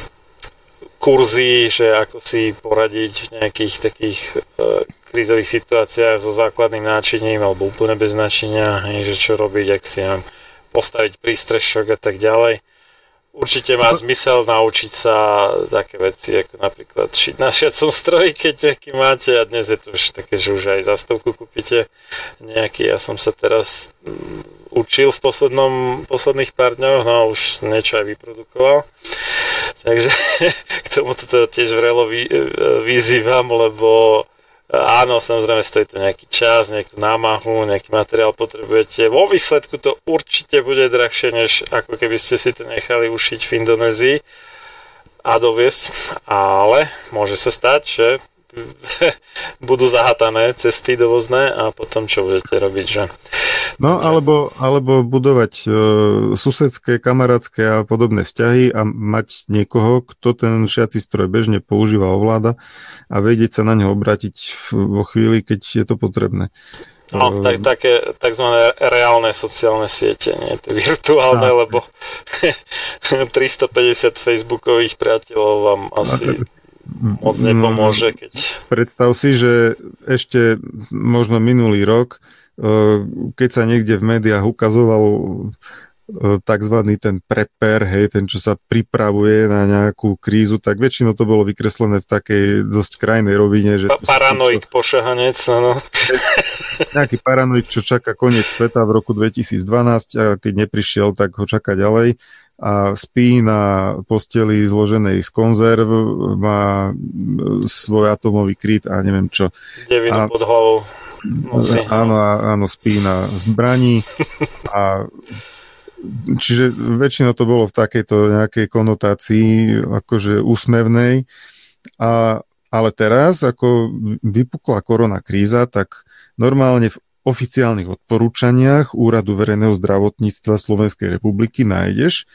kurzy, že ako si poradiť v nejakých takých uh, krízových situáciách so základným náčiním alebo úplne bez náčinia, že čo robiť, ak si postaviť prístrešok a tak ďalej. Určite má zmysel naučiť sa také veci, ako napríklad šiť na šiacom stroji, keď nejaký máte a dnes je to už také, že už aj za stovku kúpite nejaký. Ja som sa teraz učil v poslednom, posledných pár dňoch, no už niečo aj vyprodukoval. Takže k tomu to teda tiež vrelo vy, e, vyzývam, lebo áno, samozrejme stojí to nejaký čas, nejakú námahu, nejaký materiál potrebujete. Vo výsledku to určite bude drahšie, než ako keby ste si to nechali ušiť v Indonézii a doviesť, ale môže sa stať, že budú zahatané cesty dovozné a potom čo budete robiť, že? No, alebo, alebo budovať e, susedské, kamarátske a podobné vzťahy a mať niekoho, kto ten šiaci stroj bežne používa, ovláda a vedieť sa na ňo obrátiť vo chvíli, keď je to potrebné. No, tak, také tzv. reálne sociálne siete, nie tie virtuálne, tak. lebo 350 facebookových priateľov vám asi moc nepomôže. Keď... Predstav si, že ešte možno minulý rok, keď sa niekde v médiách ukazoval e, tzv. ten prepper, hej, ten, čo sa pripravuje na nejakú krízu, tak väčšinou to bolo vykreslené v takej dosť krajnej rovine. Že pa- paranoik, čo... pošahanec, no. Nejaký paranoik, čo čaká koniec sveta v roku 2012 a keď neprišiel, tak ho čaká ďalej a spí na posteli zloženej z konzerv, má svoj atomový kryt a neviem čo. Devinu a, pod hlavou. Nosí. Áno, áno, spí na zbraní a čiže väčšinou to bolo v takejto nejakej konotácii akože úsmevnej a ale teraz, ako vypukla korona kríza, tak normálne v oficiálnych odporúčaniach Úradu verejného zdravotníctva Slovenskej republiky nájdeš,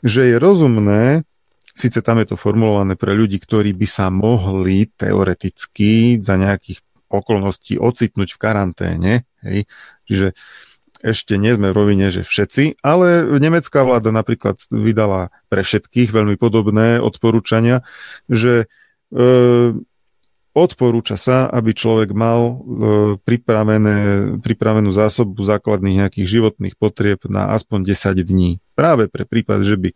že je rozumné, síce tam je to formulované pre ľudí, ktorí by sa mohli teoreticky za nejakých okolností ocitnúť v karanténe, hej, čiže ešte nie sme v rovine, že všetci, ale nemecká vláda napríklad vydala pre všetkých veľmi podobné odporúčania, že e, odporúča sa, aby človek mal e, pripravené, pripravenú zásobu základných nejakých životných potrieb na aspoň 10 dní. Práve pre prípad, že by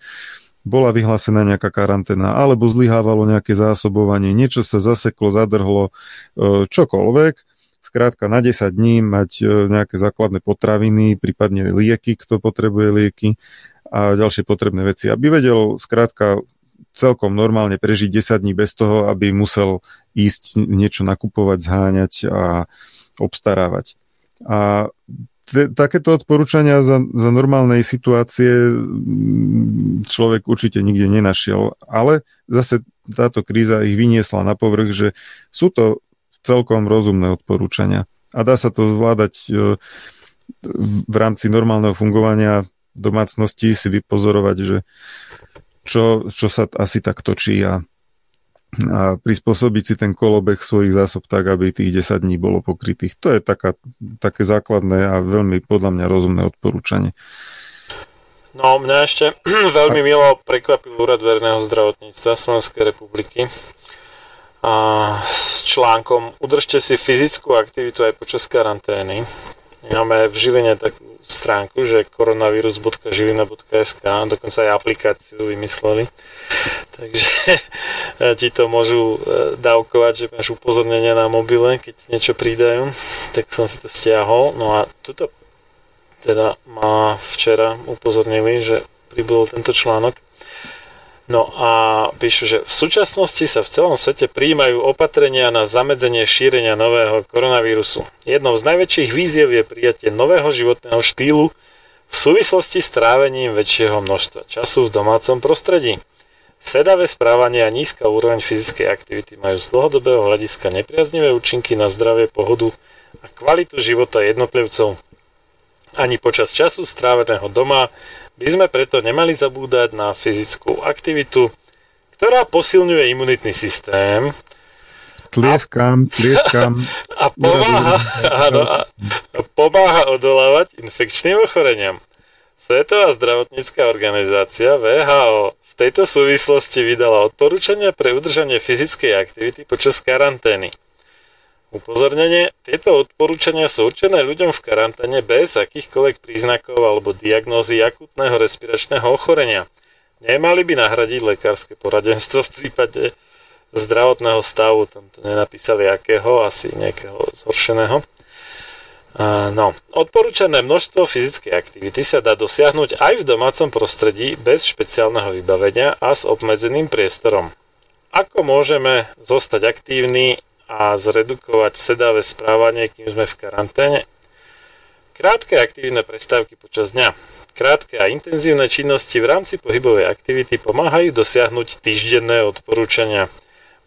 bola vyhlásená nejaká karanténa, alebo zlyhávalo nejaké zásobovanie, niečo sa zaseklo, zadrhlo, e, čokoľvek, skrátka na 10 dní mať e, nejaké základné potraviny, prípadne lieky, kto potrebuje lieky a ďalšie potrebné veci. Aby vedel skrátka celkom normálne prežiť 10 dní bez toho, aby musel ísť niečo nakupovať, zháňať a obstarávať. A t- takéto odporúčania za, za normálnej situácie mm, človek určite nikde nenašiel, ale zase táto kríza ich vyniesla na povrch, že sú to celkom rozumné odporúčania. A dá sa to zvládať e, v rámci normálneho fungovania domácnosti si vypozorovať, že čo, čo sa asi tak točí a, a prispôsobiť si ten kolobeh svojich zásob tak, aby tých 10 dní bolo pokrytých. To je taká, také základné a veľmi podľa mňa rozumné odporúčanie. No, mňa ešte veľmi milo prekvapil Úrad verného zdravotníctva Slovenskej republiky, a s článkom Udržte si fyzickú aktivitu aj počas karantény. Máme v Žiline takú stránku, že koronavirus.žilina.sk dokonca aj aplikáciu vymysleli. Takže ti to môžu e, dávkovať, že máš upozornenia na mobile, keď niečo pridajú. Tak som si to stiahol. No a tuto teda ma včera upozornili, že pribudol tento článok No a píšu, že v súčasnosti sa v celom svete príjmajú opatrenia na zamedzenie šírenia nového koronavírusu. Jednou z najväčších víziev je prijatie nového životného štýlu v súvislosti s trávením väčšieho množstva času v domácom prostredí. Sedavé správanie a nízka úroveň fyzickej aktivity majú z dlhodobého hľadiska nepriaznivé účinky na zdravie, pohodu a kvalitu života jednotlivcov. Ani počas času stráveného doma by sme preto nemali zabúdať na fyzickú aktivitu, ktorá posilňuje imunitný systém. Tlieskam, tlieskam. A pomáha, áno, a pomáha odolávať infekčným ochoreniam. Svetová zdravotnícká organizácia VHO v tejto súvislosti vydala odporúčania pre udržanie fyzickej aktivity počas karantény. Upozornenie, tieto odporúčania sú určené ľuďom v karanténe bez akýchkoľvek príznakov alebo diagnózy akutného respiračného ochorenia. Nemali by nahradiť lekárske poradenstvo v prípade zdravotného stavu, tam to nenapísali akého, asi nejakého zhoršeného. No, odporúčané množstvo fyzickej aktivity sa dá dosiahnuť aj v domácom prostredí bez špeciálneho vybavenia a s obmedzeným priestorom. Ako môžeme zostať aktívni a zredukovať sedavé správanie, kým sme v karanténe. Krátke aktívne prestávky počas dňa. Krátke a intenzívne činnosti v rámci pohybovej aktivity pomáhajú dosiahnuť týždenné odporúčania.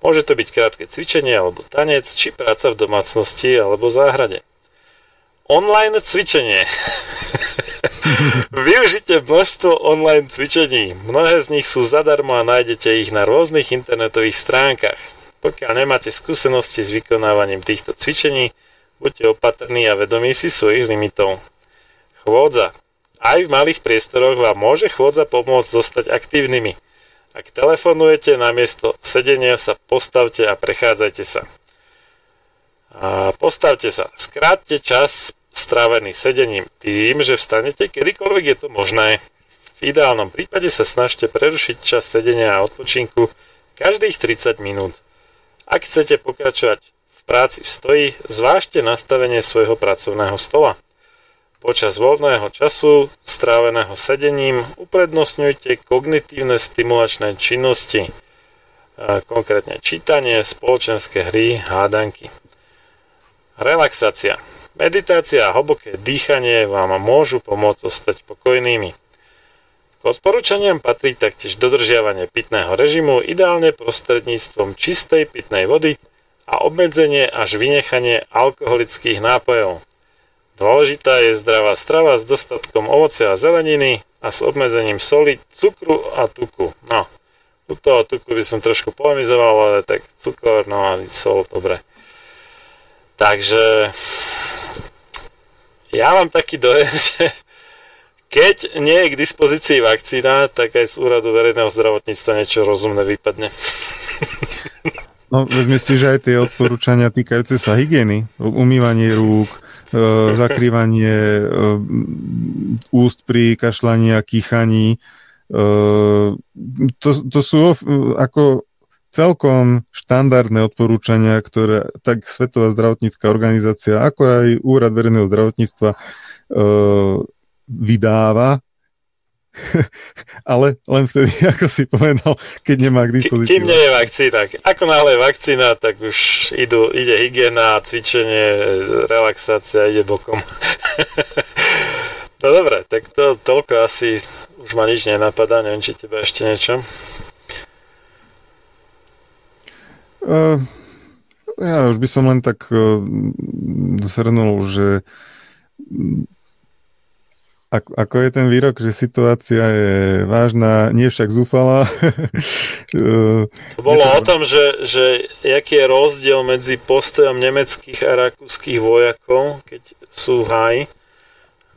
Môže to byť krátke cvičenie alebo tanec, či práca v domácnosti alebo záhrade. Online cvičenie. Využite množstvo online cvičení. Mnohé z nich sú zadarmo a nájdete ich na rôznych internetových stránkach. Pokiaľ nemáte skúsenosti s vykonávaním týchto cvičení, buďte opatrní a vedomí si svojich limitov. Chôdza. Aj v malých priestoroch vám môže chôdza pomôcť zostať aktívnymi. Ak telefonujete namiesto sedenia sa, postavte a prechádzajte sa. A postavte sa. Skrátte čas strávený sedením tým, že vstanete kedykoľvek je to možné. V ideálnom prípade sa snažte prerušiť čas sedenia a odpočinku každých 30 minút. Ak chcete pokračovať v práci v stoji, zvážte nastavenie svojho pracovného stola. Počas voľného času, stráveného sedením, uprednostňujte kognitívne stimulačné činnosti, konkrétne čítanie, spoločenské hry, hádanky. Relaxácia. Meditácia a hlboké dýchanie vám môžu pomôcť ostať pokojnými. K odporúčaniam patrí taktiež dodržiavanie pitného režimu, ideálne prostredníctvom čistej pitnej vody a obmedzenie až vynechanie alkoholických nápojov. Dôležitá je zdravá strava s dostatkom ovocia a zeleniny a s obmedzením soli, cukru a tuku. No, u toho tuku by som trošku polemizoval, ale tak cukor, no a sol, dobre. Takže ja mám taký dojem, že keď nie je k dispozícii vakcína, tak aj z úradu verejného zdravotníctva niečo rozumné vypadne. No, si, že aj tie odporúčania týkajúce sa hygieny, umývanie rúk, e, zakrývanie e, úst pri kašľaní a kýchaní, e, to, to sú ako celkom štandardné odporúčania, ktoré tak Svetová zdravotnícká organizácia, ako aj Úrad verejného zdravotníctva vydáva ale len vtedy, ako si povedal, keď nemá k dispozícii. Kým nie je vakcína. Ako náhle je vakcína, tak už idú, ide hygiena, cvičenie, relaxácia, ide bokom. no dobre, tak to toľko asi už ma nič nenapadá, neviem, či teba ešte niečo. Uh, ja už by som len tak uh, zhrnul, že ako, ako je ten výrok, že situácia je vážna, nie však zúfala. to bolo o tom, že, že aký je rozdiel medzi postojom nemeckých a rakúskych vojakov, keď sú v.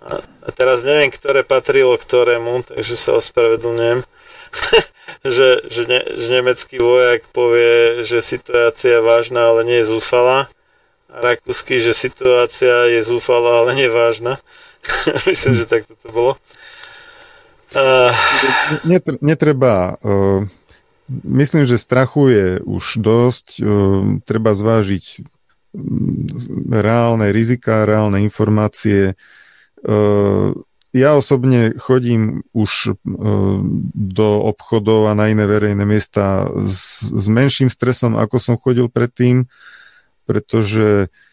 A, teraz neviem, ktoré patrilo ktorému, takže sa ospravedlňujem. že, že, ne, že nemecký vojak povie, že situácia je vážna, ale nie je zúfala. A rakúsky, že situácia je zúfala, ale je vážna. Myslím, že tak to bolo. Uh... Netreba... Uh, myslím, že strachu je už dosť. Uh, treba zvážiť reálne rizika, reálne informácie. Uh, ja osobne chodím už do obchodov a na iné verejné miesta s, s menším stresom, ako som chodil predtým, pretože Uh,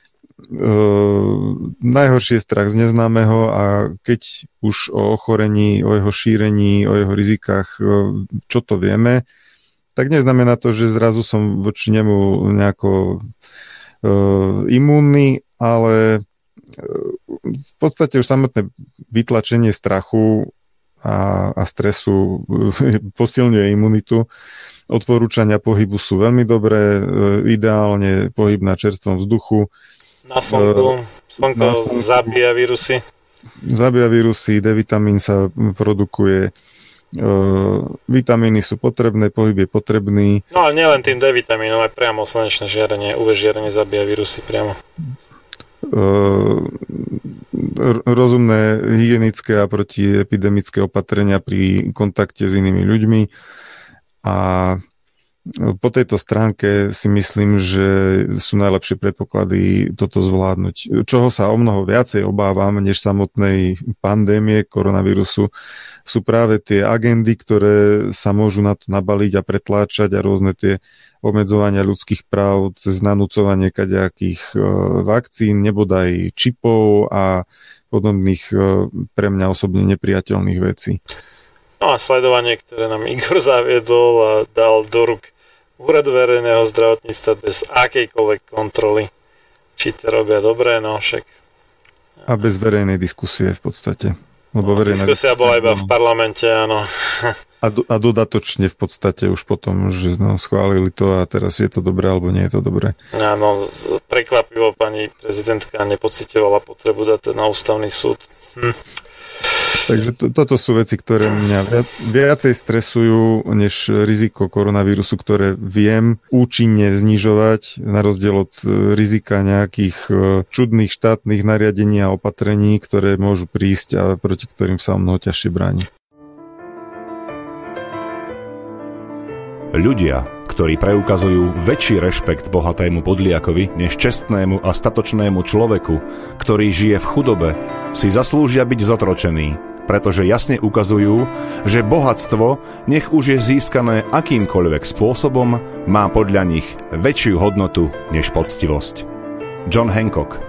najhorší je strach z neznámeho a keď už o ochorení, o jeho šírení, o jeho rizikách, uh, čo to vieme, tak neznamená to, že zrazu som voči nemu nejako uh, imúnny, ale v podstate už samotné vytlačenie strachu a, a stresu posilňuje imunitu. Odporúčania pohybu sú veľmi dobré, ideálne pohyb na čerstvom vzduchu, na slnku. Slnko na slnku. zabíja vírusy. Zabíja vírusy, D vitamín sa produkuje, Uh, vitamíny sú potrebné, pohyb je potrebný. No ale nielen tým D vitamínom, aj priamo slnečné žiarenie, UV žiarenie zabíja vírusy priamo. Uh, rozumné hygienické a protiepidemické opatrenia pri kontakte s inými ľuďmi a po tejto stránke si myslím, že sú najlepšie predpoklady toto zvládnuť. Čoho sa o mnoho viacej obávam než samotnej pandémie koronavírusu sú práve tie agendy, ktoré sa môžu na to nabaliť a pretláčať a rôzne tie obmedzovania ľudských práv cez nanúcovanie kaďakých e, vakcín, nebodaj čipov a podobných e, pre mňa osobne nepriateľných vecí. No a sledovanie, ktoré nám Igor zaviedol a dal do ruk úradu verejného zdravotníctva bez akejkoľvek kontroly. Či to robia dobre, no však... A bez verejnej diskusie v podstate. Lebo no, verejná diskusia bola iba v parlamente, áno. A, do, a dodatočne v podstate už potom, že no, schválili to a teraz je to dobré alebo nie je to dobré. Áno, prekvapivo pani prezidentka nepocitovala potrebu dať to na ústavný súd. Hm. Takže to, toto sú veci, ktoré mňa viac, viacej stresujú než riziko koronavírusu, ktoré viem účinne znižovať na rozdiel od e, rizika nejakých e, čudných štátnych nariadení a opatrení, ktoré môžu prísť a proti ktorým sa mnoho ťažšie bráni. Ľudia, ktorí preukazujú väčší rešpekt bohatému podliakovi než čestnému a statočnému človeku, ktorý žije v chudobe, si zaslúžia byť zotročení, pretože jasne ukazujú, že bohatstvo, nech už je získané akýmkoľvek spôsobom, má podľa nich väčšiu hodnotu než poctivosť. John Hancock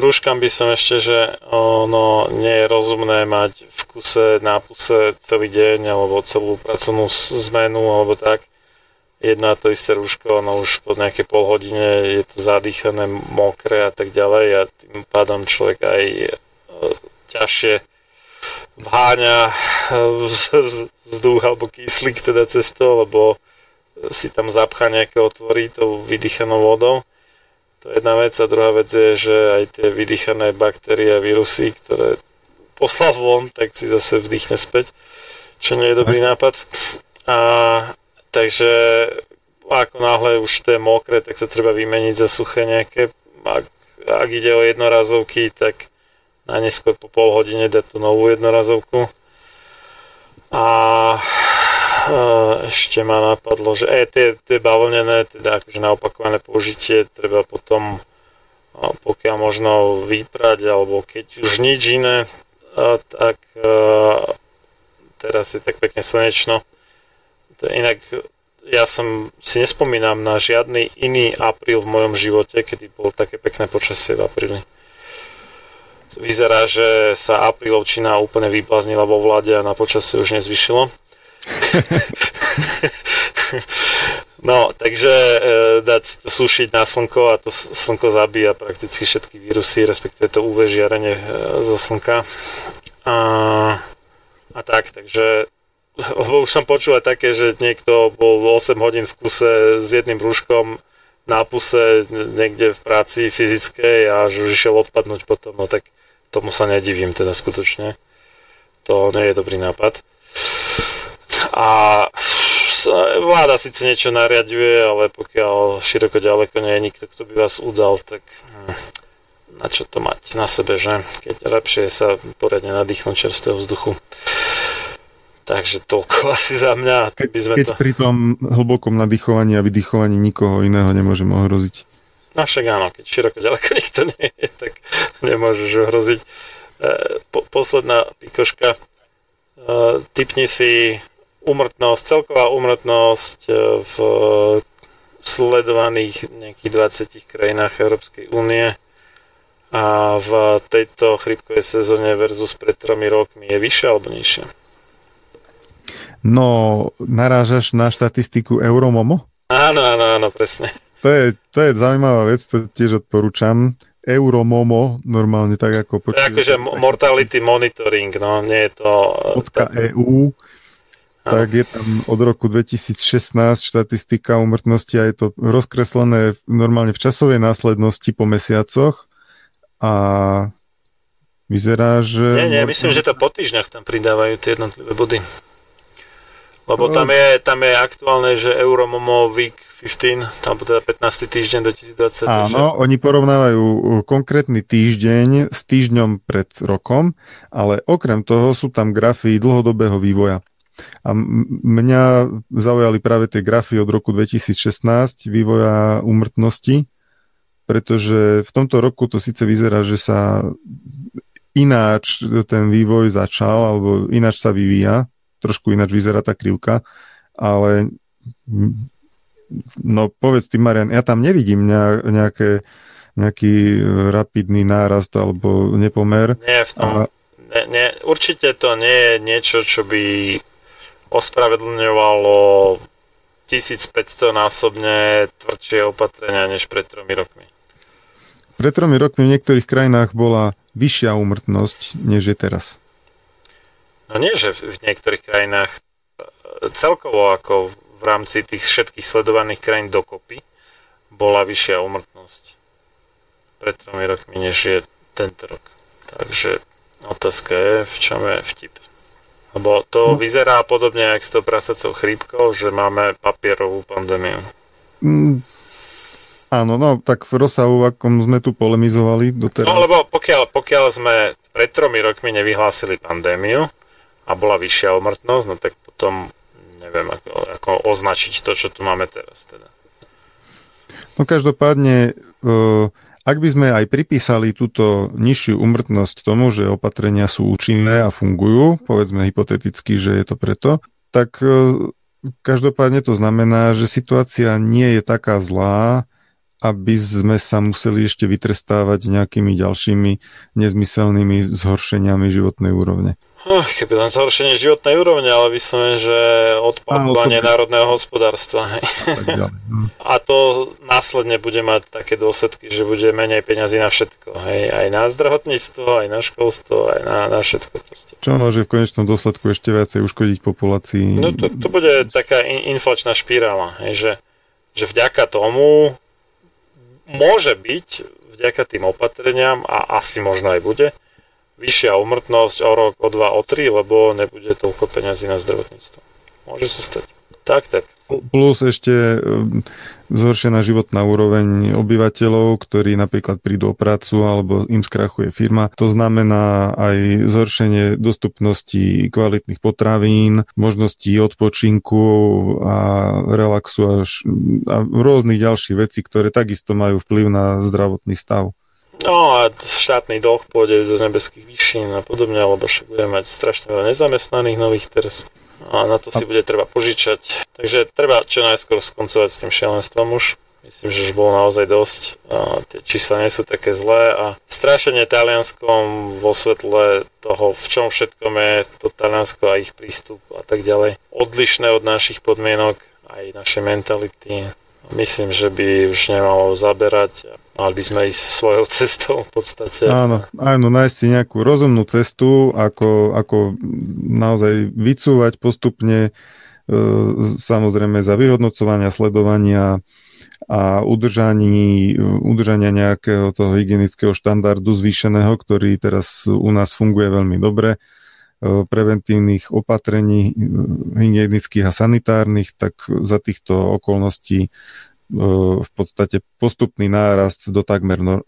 Tým rúškam by som ešte, že ono nie je rozumné mať v kuse, nápuse celý deň alebo celú pracovnú zmenu alebo tak. Jedno a to isté rúško, ono už po nejakej pol hodine je to zadýchané, mokré a tak ďalej a tým pádom človek aj e, ťažšie vháňa e, vzduch alebo kyslík teda cez to, lebo si tam zapchá nejaké otvory tou vydýchanou vodou to je jedna vec. A druhá vec je, že aj tie vydýchané baktérie a vírusy, ktoré poslal von, tak si zase vdýchne späť, čo nie je dobrý nápad. A takže ako náhle už to je mokré, tak sa treba vymeniť za suché nejaké. Ak, ak ide o jednorazovky, tak na neskôr po pol hodine dať tú novú jednorazovku. A ešte ma napadlo, že e, tie, tie bavlnené, teda akože na opakované použitie treba potom pokiaľ možno vyprať, alebo keď už nič iné, tak teraz je tak pekne slnečno. Inak ja som si nespomínam na žiadny iný apríl v mojom živote, kedy bolo také pekné počasie v apríli. Vyzerá, že sa aprílovčina úplne vybláznila vo vláde a na počasie už nezvyšilo. No, takže e, dať sušiť na slnko a to slnko zabíja prakticky všetky vírusy, respektíve to UV žiarenie e, zo slnka. A, a tak, takže lebo už som počul aj také, že niekto bol 8 hodín v kuse s jedným rúškom na puse niekde v práci fyzickej a že už išiel odpadnúť potom, no tak tomu sa nedivím teda skutočne. To nie je dobrý nápad. A vláda síce niečo nariaduje, ale pokiaľ široko ďaleko nie je nikto, kto by vás udal, tak hm, na čo to mať na sebe, že? Keď lepšie sa poriadne nadýchnuť čerstvého vzduchu. Takže toľko asi za mňa. Keď, by sme keď to... pri tom hlbokom nadýchovaní a vydychovaní nikoho iného nemôžem ohroziť. No však áno, keď široko ďaleko nikto nie je, tak nemôžeš ohroziť. E, po, posledná pikoška. E, typni si umrtnosť, celková umrtnosť e, v sledovaných nejakých 20 krajinách Európskej únie a v tejto chrypkovej sezóne versus pred tromi rokmi je vyššia alebo nižšia? No, narážaš na štatistiku Euromomo? Áno, áno, áno, presne. To je, to je zaujímavá vec, to tiež odporúčam. Euromomo, normálne tak ako počítaš. Akože mortality monitoring, no nie je to... .eu tak je tam od roku 2016 štatistika umrtnosti a je to rozkreslené normálne v časovej následnosti po mesiacoch a vyzerá, že... Nie, nie, myslím, že to po týždňach tam pridávajú tie jednotlivé body. Lebo no. tam je, tam je aktuálne, že Euromomo Week 15, tam teda 15. týždeň 2020. Áno, že... oni porovnávajú konkrétny týždeň s týždňom pred rokom, ale okrem toho sú tam grafy dlhodobého vývoja. A mňa zaujali práve tie grafy od roku 2016 vývoja úmrtnosti, pretože v tomto roku to síce vyzerá, že sa ináč ten vývoj začal, alebo ináč sa vyvíja, trošku ináč vyzerá tá krivka, ale no povedz ty Marian, ja tam nevidím nejaké, nejaký rapidný nárast alebo nepomer. Nie, v tom, a... nie, nie, určite to nie je niečo, čo by ospravedlňovalo 1500 násobne tvrdšie opatrenia než pred tromi rokmi. Pred tromi rokmi v niektorých krajinách bola vyššia úmrtnosť, než je teraz. No nie, že v niektorých krajinách e, celkovo ako v rámci tých všetkých sledovaných krajín dokopy bola vyššia úmrtnosť. pred tromi rokmi, než je tento rok. Takže otázka je, v čom je vtip. Lebo to no. vyzerá podobne ako s tou prasacou chrípkou, že máme papierovú pandémiu. Mm, áno, no tak v rozsahu, akom sme tu polemizovali doteraz. No lebo pokiaľ, pokiaľ sme pred tromi rokmi nevyhlásili pandémiu a bola vyššia umrtnosť, no tak potom neviem, ako, ako označiť to, čo tu máme teraz. Teda. No každopádne, ak by sme aj pripísali túto nižšiu umrtnosť tomu, že opatrenia sú účinné a fungujú, povedzme hypoteticky, že je to preto, tak každopádne to znamená, že situácia nie je taká zlá, aby sme sa museli ešte vytrestávať nejakými ďalšími nezmyselnými zhoršeniami životnej úrovne. Oh, keby len zhoršenie životnej úrovne, ale vyslovene, že odpadovanie národného hospodárstva. No. A to následne bude mať také dôsledky, že bude menej peňazí na všetko. Hej. Aj na zdravotníctvo, aj na školstvo, aj na, na všetko. Proste. Čo môže v konečnom dôsledku ešte viacej uškodiť populácii? No to, to bude taká in, inflačná špirála, hej, že, že vďaka tomu môže byť, vďaka tým opatreniam, a asi možno aj bude, vyššia umrtnosť o rok, o dva, o tri, lebo nebude toľko peňazí na zdravotníctvo. Môže sa stať. Tak, tak. Plus ešte zhoršená životná úroveň obyvateľov, ktorí napríklad prídu o prácu alebo im skrachuje firma. To znamená aj zhoršenie dostupnosti kvalitných potravín, možností odpočinku a relaxu až, a rôznych ďalších vecí, ktoré takisto majú vplyv na zdravotný stav. No a štátny dlh pôjde do nebeských výšin a podobne, lebo však budeme mať strašne veľa nezamestnaných nových teraz. A na to si bude treba požičať. Takže treba čo najskôr skoncovať s tým šialenstvom už. Myslím, že už bolo naozaj dosť. A tie čísla nie sú také zlé a strašenie Talianskom vo svetle toho, v čom všetkom je to Taliansko a ich prístup a tak ďalej, odlišné od našich podmienok aj našej mentality. Myslím, že by už nemalo zaberať. Mali by sme ísť svojou cestou v podstate. Áno, áno nájsť si nejakú rozumnú cestu, ako, ako naozaj vycúvať postupne e, samozrejme za vyhodnocovania, sledovania a udržaní, udržania nejakého toho hygienického štandardu zvýšeného, ktorý teraz u nás funguje veľmi dobre, preventívnych opatrení e, hygienických a sanitárnych, tak za týchto okolností v podstate postupný nárast do takmer,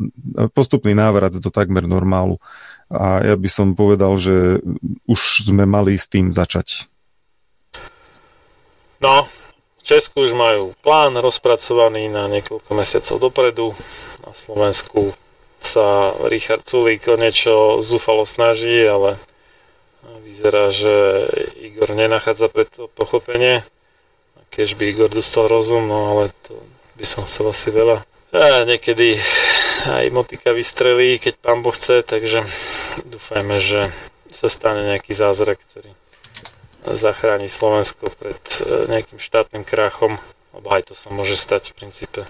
postupný návrat do takmer normálu. A ja by som povedal, že už sme mali s tým začať. No, v Česku už majú plán rozpracovaný na niekoľko mesiacov dopredu. Na Slovensku sa Richard Sulík o niečo zúfalo snaží, ale vyzerá, že Igor nenachádza pre to pochopenie. Keď by Igor dostal rozum, no ale to by som chcel asi veľa. A niekedy aj motika vystrelí, keď pán Boh chce, takže dúfajme, že sa stane nejaký zázrak, ktorý zachráni Slovensko pred e, nejakým štátnym krachom, lebo aj to sa môže stať v princípe,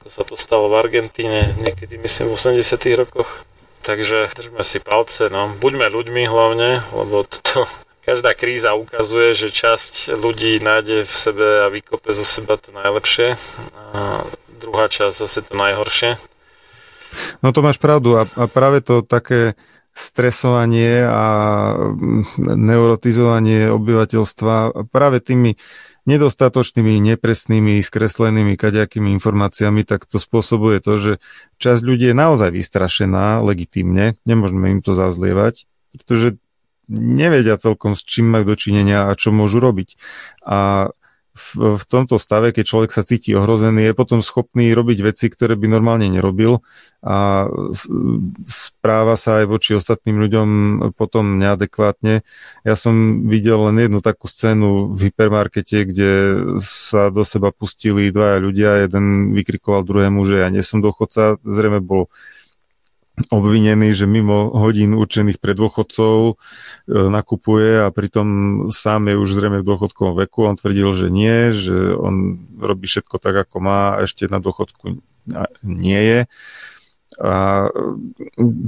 ako sa to stalo v Argentíne, niekedy myslím v 80 rokoch. Takže držme si palce, no. Buďme ľuďmi hlavne, lebo toto Každá kríza ukazuje, že časť ľudí nájde v sebe a vykope zo seba to najlepšie a druhá časť zase to najhoršie. No to máš pravdu a, a práve to také stresovanie a neurotizovanie obyvateľstva práve tými nedostatočnými, nepresnými, skreslenými kaďakými informáciami, tak to spôsobuje to, že časť ľudí je naozaj vystrašená legitímne, nemôžeme im to zazlievať, pretože nevedia celkom s čím majú dočinenia a čo môžu robiť. A v, v tomto stave, keď človek sa cíti ohrozený, je potom schopný robiť veci, ktoré by normálne nerobil a správa sa aj voči ostatným ľuďom potom neadekvátne. Ja som videl len jednu takú scénu v hypermarkete, kde sa do seba pustili dvaja ľudia, jeden vykrikoval druhému, že ja nie som dochodca, zrejme bol obvinený, že mimo hodín určených pre dôchodcov e, nakupuje a pritom sám je už zrejme v dôchodkovom veku. On tvrdil, že nie, že on robí všetko tak, ako má a ešte na dôchodku nie je. A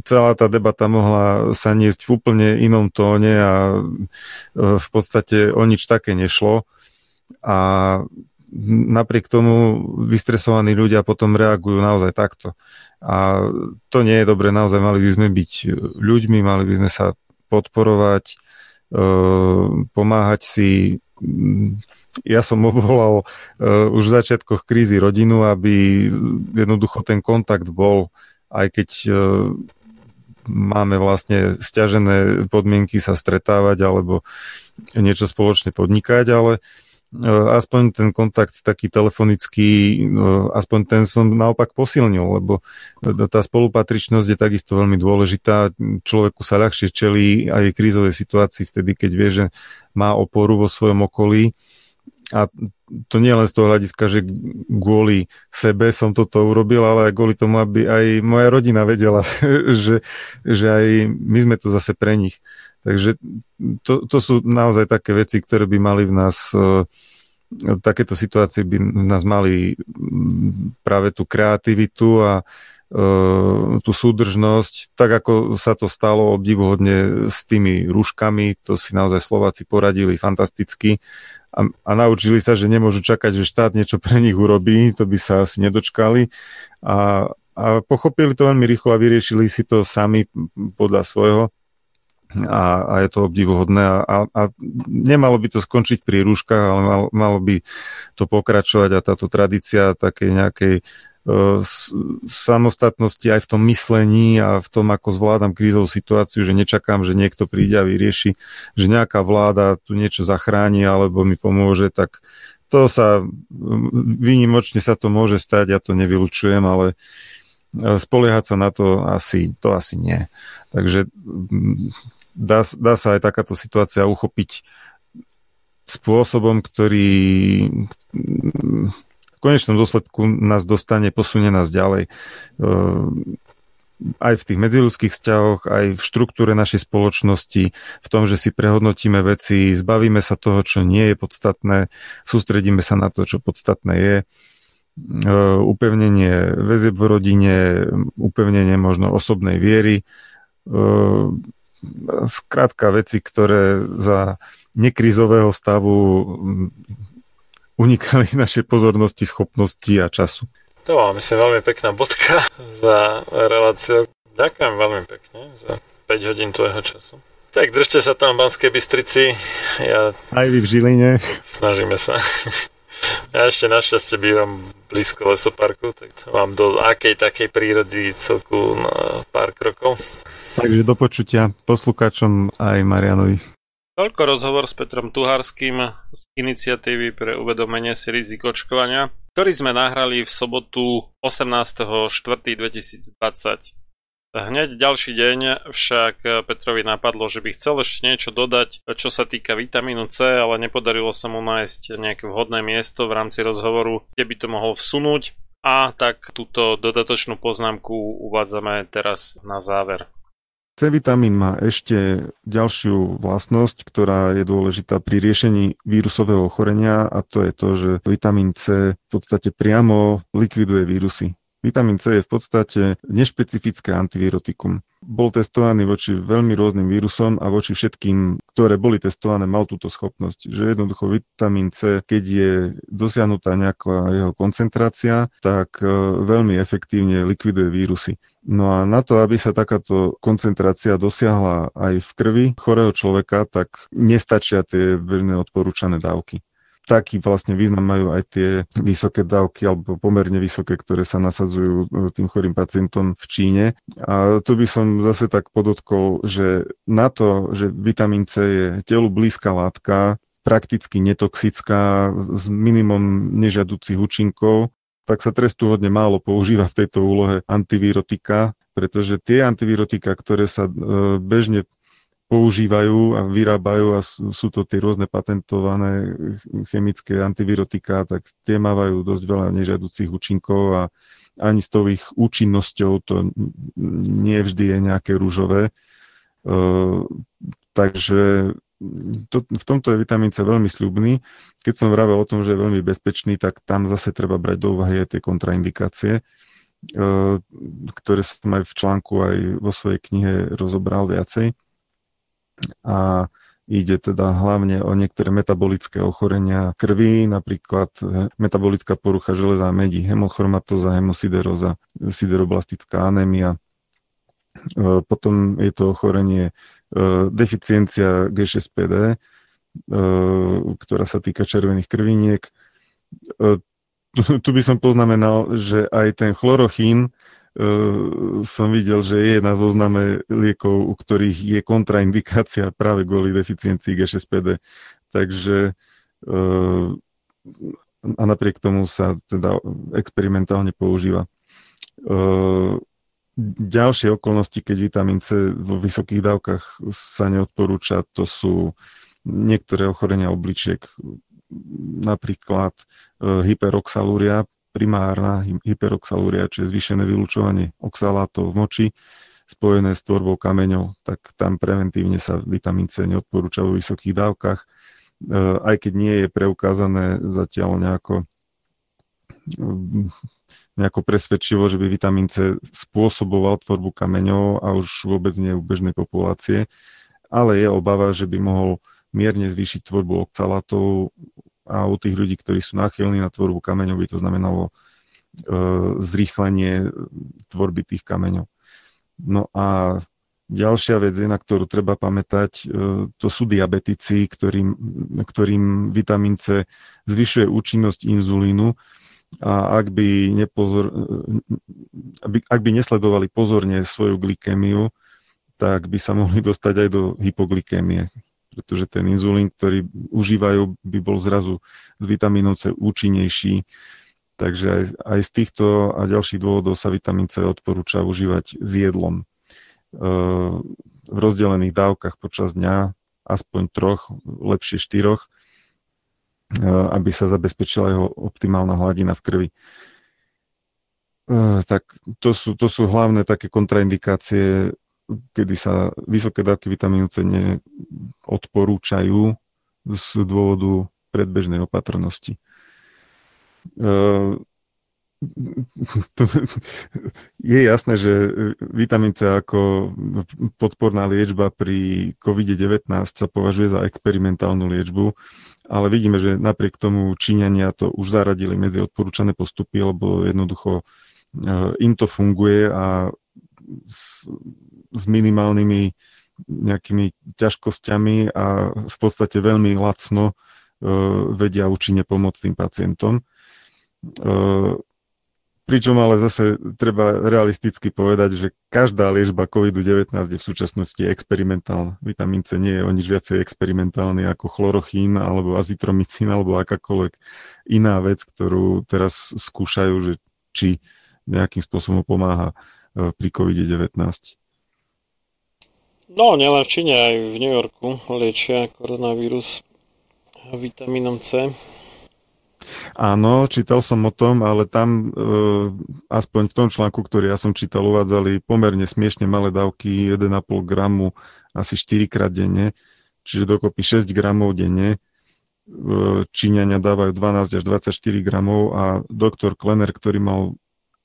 celá tá debata mohla sa niesť v úplne inom tóne a e, v podstate o nič také nešlo. A napriek tomu vystresovaní ľudia potom reagujú naozaj takto. A to nie je dobre, naozaj mali by sme byť ľuďmi, mali by sme sa podporovať, pomáhať si. Ja som obvolal už v začiatkoch krízy rodinu, aby jednoducho ten kontakt bol, aj keď máme vlastne stiažené podmienky sa stretávať alebo niečo spoločne podnikať, ale e, aspoň ten kontakt taký telefonický, e, aspoň ten som naopak posilnil, lebo tá spolupatričnosť je takisto veľmi dôležitá. Človeku sa ľahšie čelí aj krízovej situácii vtedy, keď vie, že má oporu vo svojom okolí a to nie len z toho hľadiska, že kvôli sebe som toto urobil, ale aj kvôli tomu, aby aj moja rodina vedela, že, že aj my sme tu zase pre nich. Takže to, to sú naozaj také veci, ktoré by mali v nás e, takéto situácie by v nás mali práve tú kreativitu a uh, tú súdržnosť, tak ako sa to stalo obdivuhodne s tými rúškami, to si naozaj Slováci poradili fantasticky. A, a naučili sa, že nemôžu čakať, že štát niečo pre nich urobí, to by sa asi nedočkali. A, a pochopili to veľmi rýchlo a vyriešili si to sami podľa svojho a, a je to obdivuhodné a, a, a nemalo by to skončiť pri rúškach, ale mal, malo by to pokračovať a táto tradícia takej nejakej E, samostatnosti aj v tom myslení a v tom, ako zvládam krízovú situáciu, že nečakám, že niekto príde a vyrieši, že nejaká vláda tu niečo zachráni alebo mi pomôže, tak to sa, výnimočne sa to môže stať, ja to nevylučujem, ale e, spoliehať sa na to asi, to asi nie. Takže dá, dá sa aj takáto situácia uchopiť spôsobom, ktorý v konečnom dôsledku nás dostane, posunie nás ďalej. Ehm, aj v tých medziludských vzťahoch, aj v štruktúre našej spoločnosti, v tom, že si prehodnotíme veci, zbavíme sa toho, čo nie je podstatné, sústredíme sa na to, čo podstatné je, ehm, upevnenie väzieb v rodine, upevnenie možno osobnej viery, ehm, skrátka veci, ktoré za nekrizového stavu unikali naše pozornosti, schopnosti a času. To bola myslím veľmi pekná bodka za reláciu. Ďakujem veľmi pekne za 5 hodín tvojho času. Tak držte sa tam v Banskej Bystrici. Ja... Aj vy v Žiline. Snažíme sa. Ja ešte našťastie bývam blízko lesoparku, tak mám do akej takej prírody celku na pár krokov. Takže do počutia poslucháčom aj Marianovi. Toľko rozhovor s Petrom Tuharským z iniciatívy pre uvedomenie si rizik očkovania, ktorý sme nahrali v sobotu 18.4.2020. Hneď ďalší deň však Petrovi napadlo, že by chcel ešte niečo dodať, čo sa týka vitamínu C, ale nepodarilo sa mu nájsť nejaké vhodné miesto v rámci rozhovoru, kde by to mohol vsunúť. A tak túto dodatočnú poznámku uvádzame teraz na záver. C vitamín má ešte ďalšiu vlastnosť, ktorá je dôležitá pri riešení vírusového ochorenia a to je to, že vitamín C v podstate priamo likviduje vírusy. Vitamín C je v podstate nešpecifické antivirotikum. Bol testovaný voči veľmi rôznym vírusom a voči všetkým, ktoré boli testované, mal túto schopnosť, že jednoducho vitamín C, keď je dosiahnutá nejaká jeho koncentrácia, tak e, veľmi efektívne likviduje vírusy. No a na to, aby sa takáto koncentrácia dosiahla aj v krvi chorého človeka, tak nestačia tie bežné odporúčané dávky taký vlastne význam majú aj tie vysoké dávky alebo pomerne vysoké, ktoré sa nasadzujú e, tým chorým pacientom v Číne. A tu by som zase tak podotkol, že na to, že vitamín C je telu blízka látka, prakticky netoxická, s minimum nežiaducich účinkov, tak sa trestu hodne málo používa v tejto úlohe antivirotika, pretože tie antivirotika, ktoré sa e, bežne používajú a vyrábajú a sú to tie rôzne patentované chemické antivirotika, tak tie mávajú dosť veľa nežiaducich účinkov a ani s tou ich účinnosťou to nie vždy je nejaké rúžové. Takže to, v tomto je vitamín C veľmi sľubný. Keď som vravel o tom, že je veľmi bezpečný, tak tam zase treba brať do úvahy aj tie kontraindikácie, ktoré som aj v článku aj vo svojej knihe rozobral viacej. A Ide teda hlavne o niektoré metabolické ochorenia krvi, napríklad e, metabolická porucha železa a medí, hemochromatóza, hemosideróza, sideroblastická anémia. E, potom je to ochorenie e, deficiencia G6PD, ktorá sa týka červených krviniek. Tu by som poznamenal, že aj ten chlorochín som videl, že je na zozname liekov, u ktorých je kontraindikácia práve kvôli deficiencii G6PD. Takže a napriek tomu sa teda experimentálne používa. Ďalšie okolnosti, keď vitamín C vo vysokých dávkach sa neodporúča, to sú niektoré ochorenia obličiek, napríklad hyperoxalúria, primárna hyperoxalúria, čiže zvýšené vylúčovanie oxalátov v moči, spojené s tvorbou kameňov, tak tam preventívne sa vitamín C neodporúča vo vysokých dávkach, e, aj keď nie je preukázané zatiaľ nejako, nejako presvedčivo, že by vitamín C spôsoboval tvorbu kameňov a už vôbec nie u bežnej populácie, ale je obava, že by mohol mierne zvýšiť tvorbu oxalátov a u tých ľudí, ktorí sú náchylní na tvorbu kameňov, by to znamenalo e, zrýchlenie tvorby tých kameňov. No a ďalšia vec, na ktorú treba pamätať, e, to sú diabetici, ktorým, ktorým vitamín C zvyšuje účinnosť inzulínu a ak by, nepozor, e, ak by nesledovali pozorne svoju glykemiu, tak by sa mohli dostať aj do hypoglykémie, pretože ten inzulín, ktorý užívajú, by bol zrazu z vitamínom C účinnejší. Takže aj, aj z týchto a ďalších dôvodov sa vitamín C odporúča užívať s jedlom. E, v rozdelených dávkach počas dňa, aspoň troch, lepšie štyroch, e, aby sa zabezpečila jeho optimálna hladina v krvi. E, tak to sú, to sú hlavné také kontraindikácie kedy sa vysoké dávky vitamínu C neodporúčajú z dôvodu predbežnej opatrnosti. Ehm, je jasné, že vitamín C ako podporná liečba pri COVID-19 sa považuje za experimentálnu liečbu, ale vidíme, že napriek tomu Číňania to už zaradili medzi odporúčané postupy, lebo jednoducho ehm, im to funguje a s minimálnymi nejakými ťažkosťami a v podstate veľmi lacno e, vedia účinne pomôcť tým pacientom. E, pričom ale zase treba realisticky povedať, že každá liečba COVID-19 je v súčasnosti experimentálna. Vitamín C nie je o nič viacej experimentálny ako chlorochín alebo azitromycín alebo akákoľvek iná vec, ktorú teraz skúšajú, že či nejakým spôsobom pomáha pri COVID-19. No, nielen v Číne, aj v New Yorku liečia koronavírus vitamínom C. Áno, čítal som o tom, ale tam e, aspoň v tom článku, ktorý ja som čítal, uvádzali pomerne smiešne malé dávky, 1,5 gramu asi 4 krát denne, čiže dokopy 6 gramov denne. E, Číňania dávajú 12 až 24 gramov a doktor Klenner, ktorý mal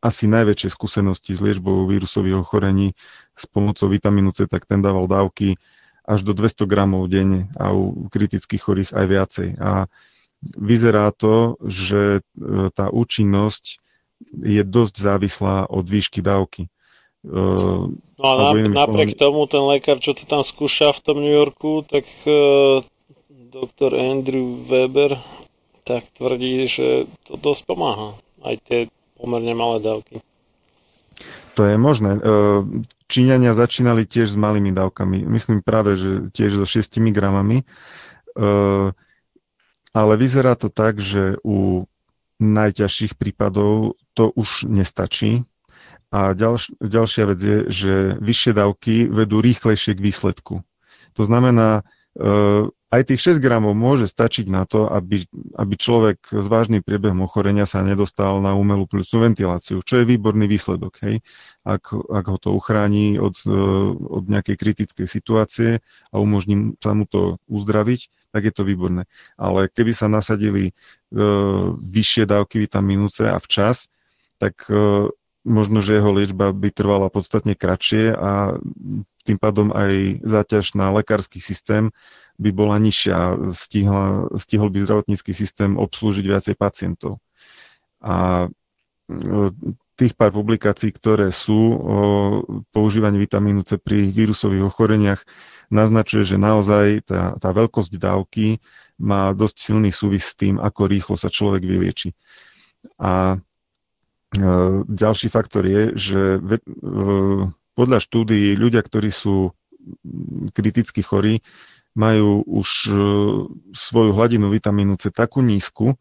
asi najväčšie skúsenosti s liečbou vírusových ochorení s pomocou vitamínu C, tak ten dával dávky až do 200 gramov denne a u kritických chorých aj viacej. A vyzerá to, že e, tá účinnosť je dosť závislá od výšky dávky. E, no a napriek tomu ten lekár, čo to tam skúša v tom New Yorku, tak uh, doktor Andrew Weber tak tvrdí, že to dosť pomáha. Aj tie pomerne malé dávky. To je možné. E, Číňania začínali tiež s malými dávkami. Myslím práve, že tiež so 6 gramami. E, ale vyzerá to tak, že u najťažších prípadov to už nestačí. A ďalš, ďalšia vec je, že vyššie dávky vedú rýchlejšie k výsledku. To znamená, e, aj tých 6 gramov môže stačiť na to, aby, aby človek s vážnym priebehom ochorenia sa nedostal na umelú pľúcnú ventiláciu, čo je výborný výsledok. Hej? Ak, ak ho to uchráni od, e, od nejakej kritickej situácie a umožní sa mu to uzdraviť, tak je to výborné. Ale keby sa nasadili e, vyššie dávky vitamínu C a včas, tak e, možno, že jeho liečba by trvala podstatne kratšie a tým pádom aj záťaž na lekársky systém by bola nižšia. Stihla, stihol by zdravotnícky systém obslúžiť viacej pacientov. A tých pár publikácií, ktoré sú o používaní vitamínu C pri vírusových ochoreniach, naznačuje, že naozaj tá, tá veľkosť dávky má dosť silný súvis s tým, ako rýchlo sa človek vylieči. A e, ďalší faktor je, že ve, e, podľa štúdií ľudia, ktorí sú kriticky chorí, majú už e, svoju hladinu vitamínu C takú nízku,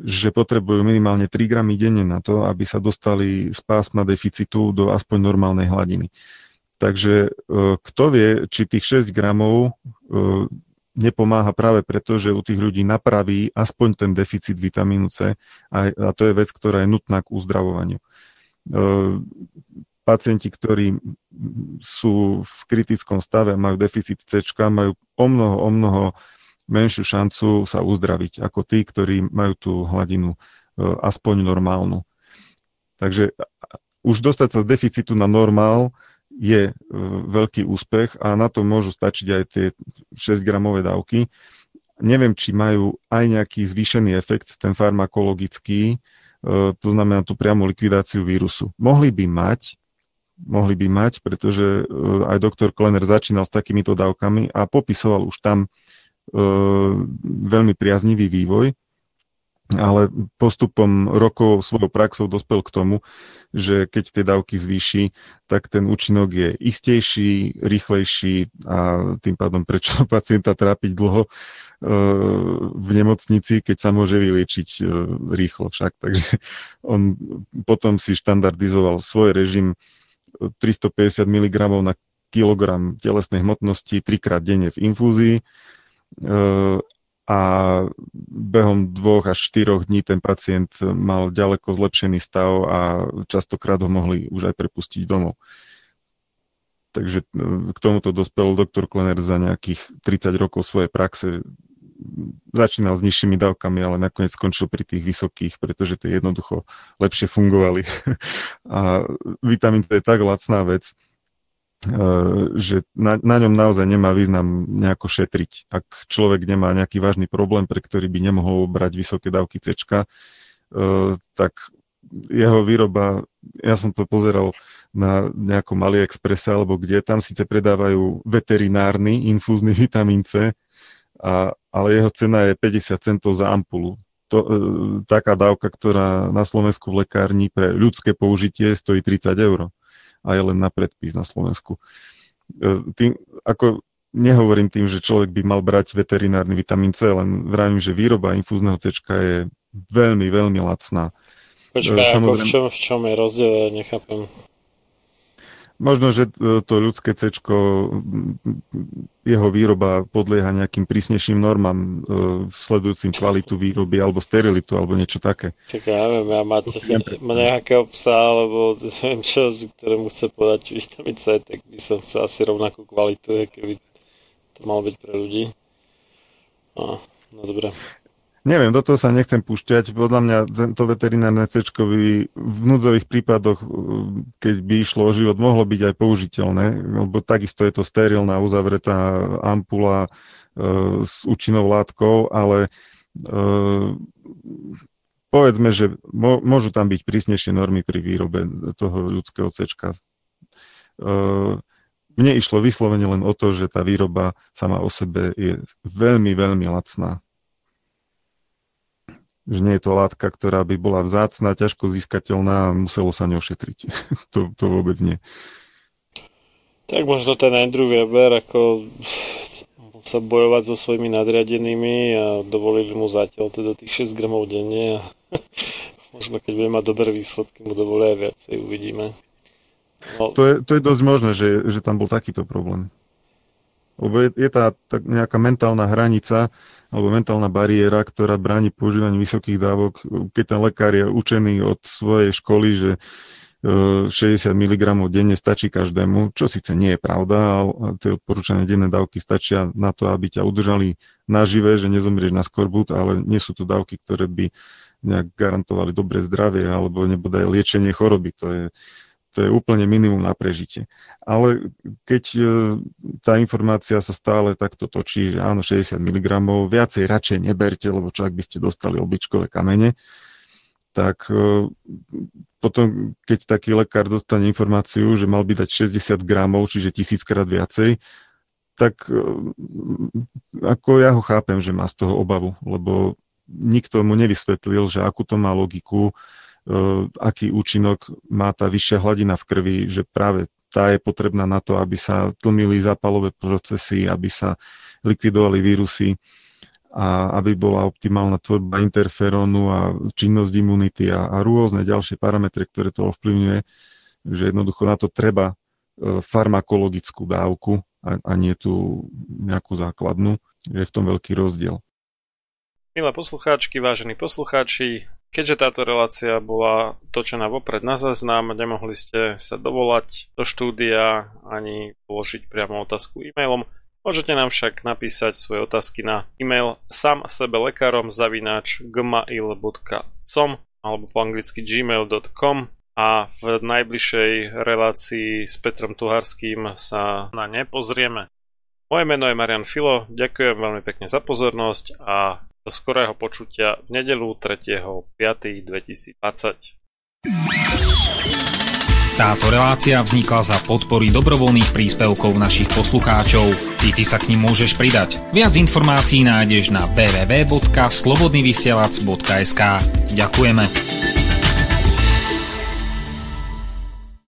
že potrebujú minimálne 3 gramy denne na to, aby sa dostali z pásma deficitu do aspoň normálnej hladiny. Takže e, kto vie, či tých 6 gramov e, nepomáha práve preto, že u tých ľudí napraví aspoň ten deficit vitamínu C a to je vec, ktorá je nutná k uzdravovaniu. Pacienti, ktorí sú v kritickom stave, majú deficit C, majú o mnoho, o mnoho menšiu šancu sa uzdraviť ako tí, ktorí majú tú hladinu e, aspoň normálnu. Takže už dostať sa z deficitu na normál je e, veľký úspech a na to môžu stačiť aj tie 6 gramové dávky. Neviem, či majú aj nejaký zvýšený efekt, ten farmakologický, e, to znamená tú priamu likvidáciu vírusu. Mohli by mať, mohli by mať, pretože aj doktor Klenner začínal s takýmito dávkami a popisoval už tam E, veľmi priaznivý vývoj, ale postupom rokov svojou praxou dospel k tomu, že keď tie dávky zvýši, tak ten účinok je istejší, rýchlejší a tým pádom prečo pacienta trápiť dlho e, v nemocnici, keď sa môže vyliečiť rýchlo však. Takže on potom si štandardizoval svoj režim 350 mg na kilogram telesnej hmotnosti trikrát denne v infúzii a behom dvoch až štyroch dní ten pacient mal ďaleko zlepšený stav a častokrát ho mohli už aj prepustiť domov. Takže k tomuto dospel doktor Klener za nejakých 30 rokov svojej praxe. Začínal s nižšími dávkami, ale nakoniec skončil pri tých vysokých, pretože tie jednoducho lepšie fungovali. A vitamín C je tak lacná vec, Eh, že na, na ňom naozaj nemá význam nejako šetriť. Ak človek nemá nejaký vážny problém, pre ktorý by nemohol brať vysoké dávky C, eh, tak jeho výroba, ja som to pozeral na nejakom AliExpresse alebo kde, tam síce predávajú veterinárny infúzny vitamín C, a, ale jeho cena je 50 centov za ampulu. To, e, taká dávka, ktorá na Slovensku v lekárni pre ľudské použitie stojí 30 eur aj len na predpis na Slovensku. E, tým, ako nehovorím tým, že človek by mal brať veterinárny vitamín C, len vravím, že výroba infúzneho C je veľmi, veľmi lacná. Počkaj, Samozrejme... ako v čom, v čom je rozdiel, nechápem. Možno, že e, to ľudské C, jeho výroba podlieha nejakým prísnejším normám e, sledujúcim kvalitu výroby alebo sterilitu alebo niečo také. Tak ja neviem, ja má, má nejakého psa alebo neviem čo, ktorému chce podať vitamín C, tak by som chcel asi rovnakú kvalitu, keby to malo byť pre ľudí. No, no dobre. Neviem, do toho sa nechcem púšťať. Podľa mňa to veterinárne C v núdzových prípadoch, keď by išlo o život, mohlo byť aj použiteľné, lebo takisto je to sterilná, uzavretá ampula e, s účinnou látkou, ale e, povedzme, že môžu tam byť prísnejšie normy pri výrobe toho ľudského C. E, mne išlo vyslovene len o to, že tá výroba sama o sebe je veľmi, veľmi lacná že nie je to látka, ktorá by bola vzácna, ťažko získateľná a muselo sa ňou šetriť. to, to vôbec nie. Tak možno ten Andrew Weber ako sa bojovať so svojimi nadriadenými a dovolili mu zatiaľ teda tých 6 gramov denne a možno keď bude mať dobré výsledky, mu dovolia aj viacej, uvidíme. No. To, je, to je dosť možné, že, že tam bol takýto problém. Lebo je, je tá, tá nejaká mentálna hranica, alebo mentálna bariéra, ktorá bráni používaniu vysokých dávok, keď ten lekár je učený od svojej školy, že 60 e, mg denne stačí každému, čo síce nie je pravda, ale tie odporúčané denné dávky stačia na to, aby ťa udržali nažive, že nezomrieš na skorbut, ale nie sú to dávky, ktoré by nejak garantovali dobré zdravie alebo nebodaj liečenie choroby. To je, to je úplne minimum na prežitie. Ale keď e, tá informácia sa stále takto točí, že áno, 60 mg, viacej radšej neberte, lebo čo ak by ste dostali obličkové kamene, tak e, potom, keď taký lekár dostane informáciu, že mal by dať 60 gramov, čiže tisíckrát viacej, tak ako ja ho chápem, že má z toho obavu, lebo nikto mu nevysvetlil, že akú to má logiku, E, aký účinok má tá vyššia hladina v krvi, že práve tá je potrebná na to, aby sa tlmili zápalové procesy, aby sa likvidovali vírusy a aby bola optimálna tvorba interferónu a činnosť imunity a, a rôzne ďalšie parametre, ktoré to ovplyvňuje. že jednoducho na to treba e, farmakologickú dávku a, a nie tú nejakú základnú. Je v tom veľký rozdiel. Milé poslucháčky, vážení poslucháči, Keďže táto relácia bola točená vopred na záznam, nemohli ste sa dovolať do štúdia ani položiť priamo otázku e-mailom. Môžete nám však napísať svoje otázky na e-mail sam sebe lekárom zavináč gmail.com alebo po anglicky gmail.com a v najbližšej relácii s Petrom Tuharským sa na ne pozrieme. Moje meno je Marian Filo, ďakujem veľmi pekne za pozornosť a do skorého počutia v nedelu 3.5.2020. Táto relácia vznikla za podpory dobrovoľných príspevkov našich poslucháčov. I ty sa k ním môžeš pridať. Viac informácií nájdeš na www.slobodnyvysielac.sk Ďakujeme.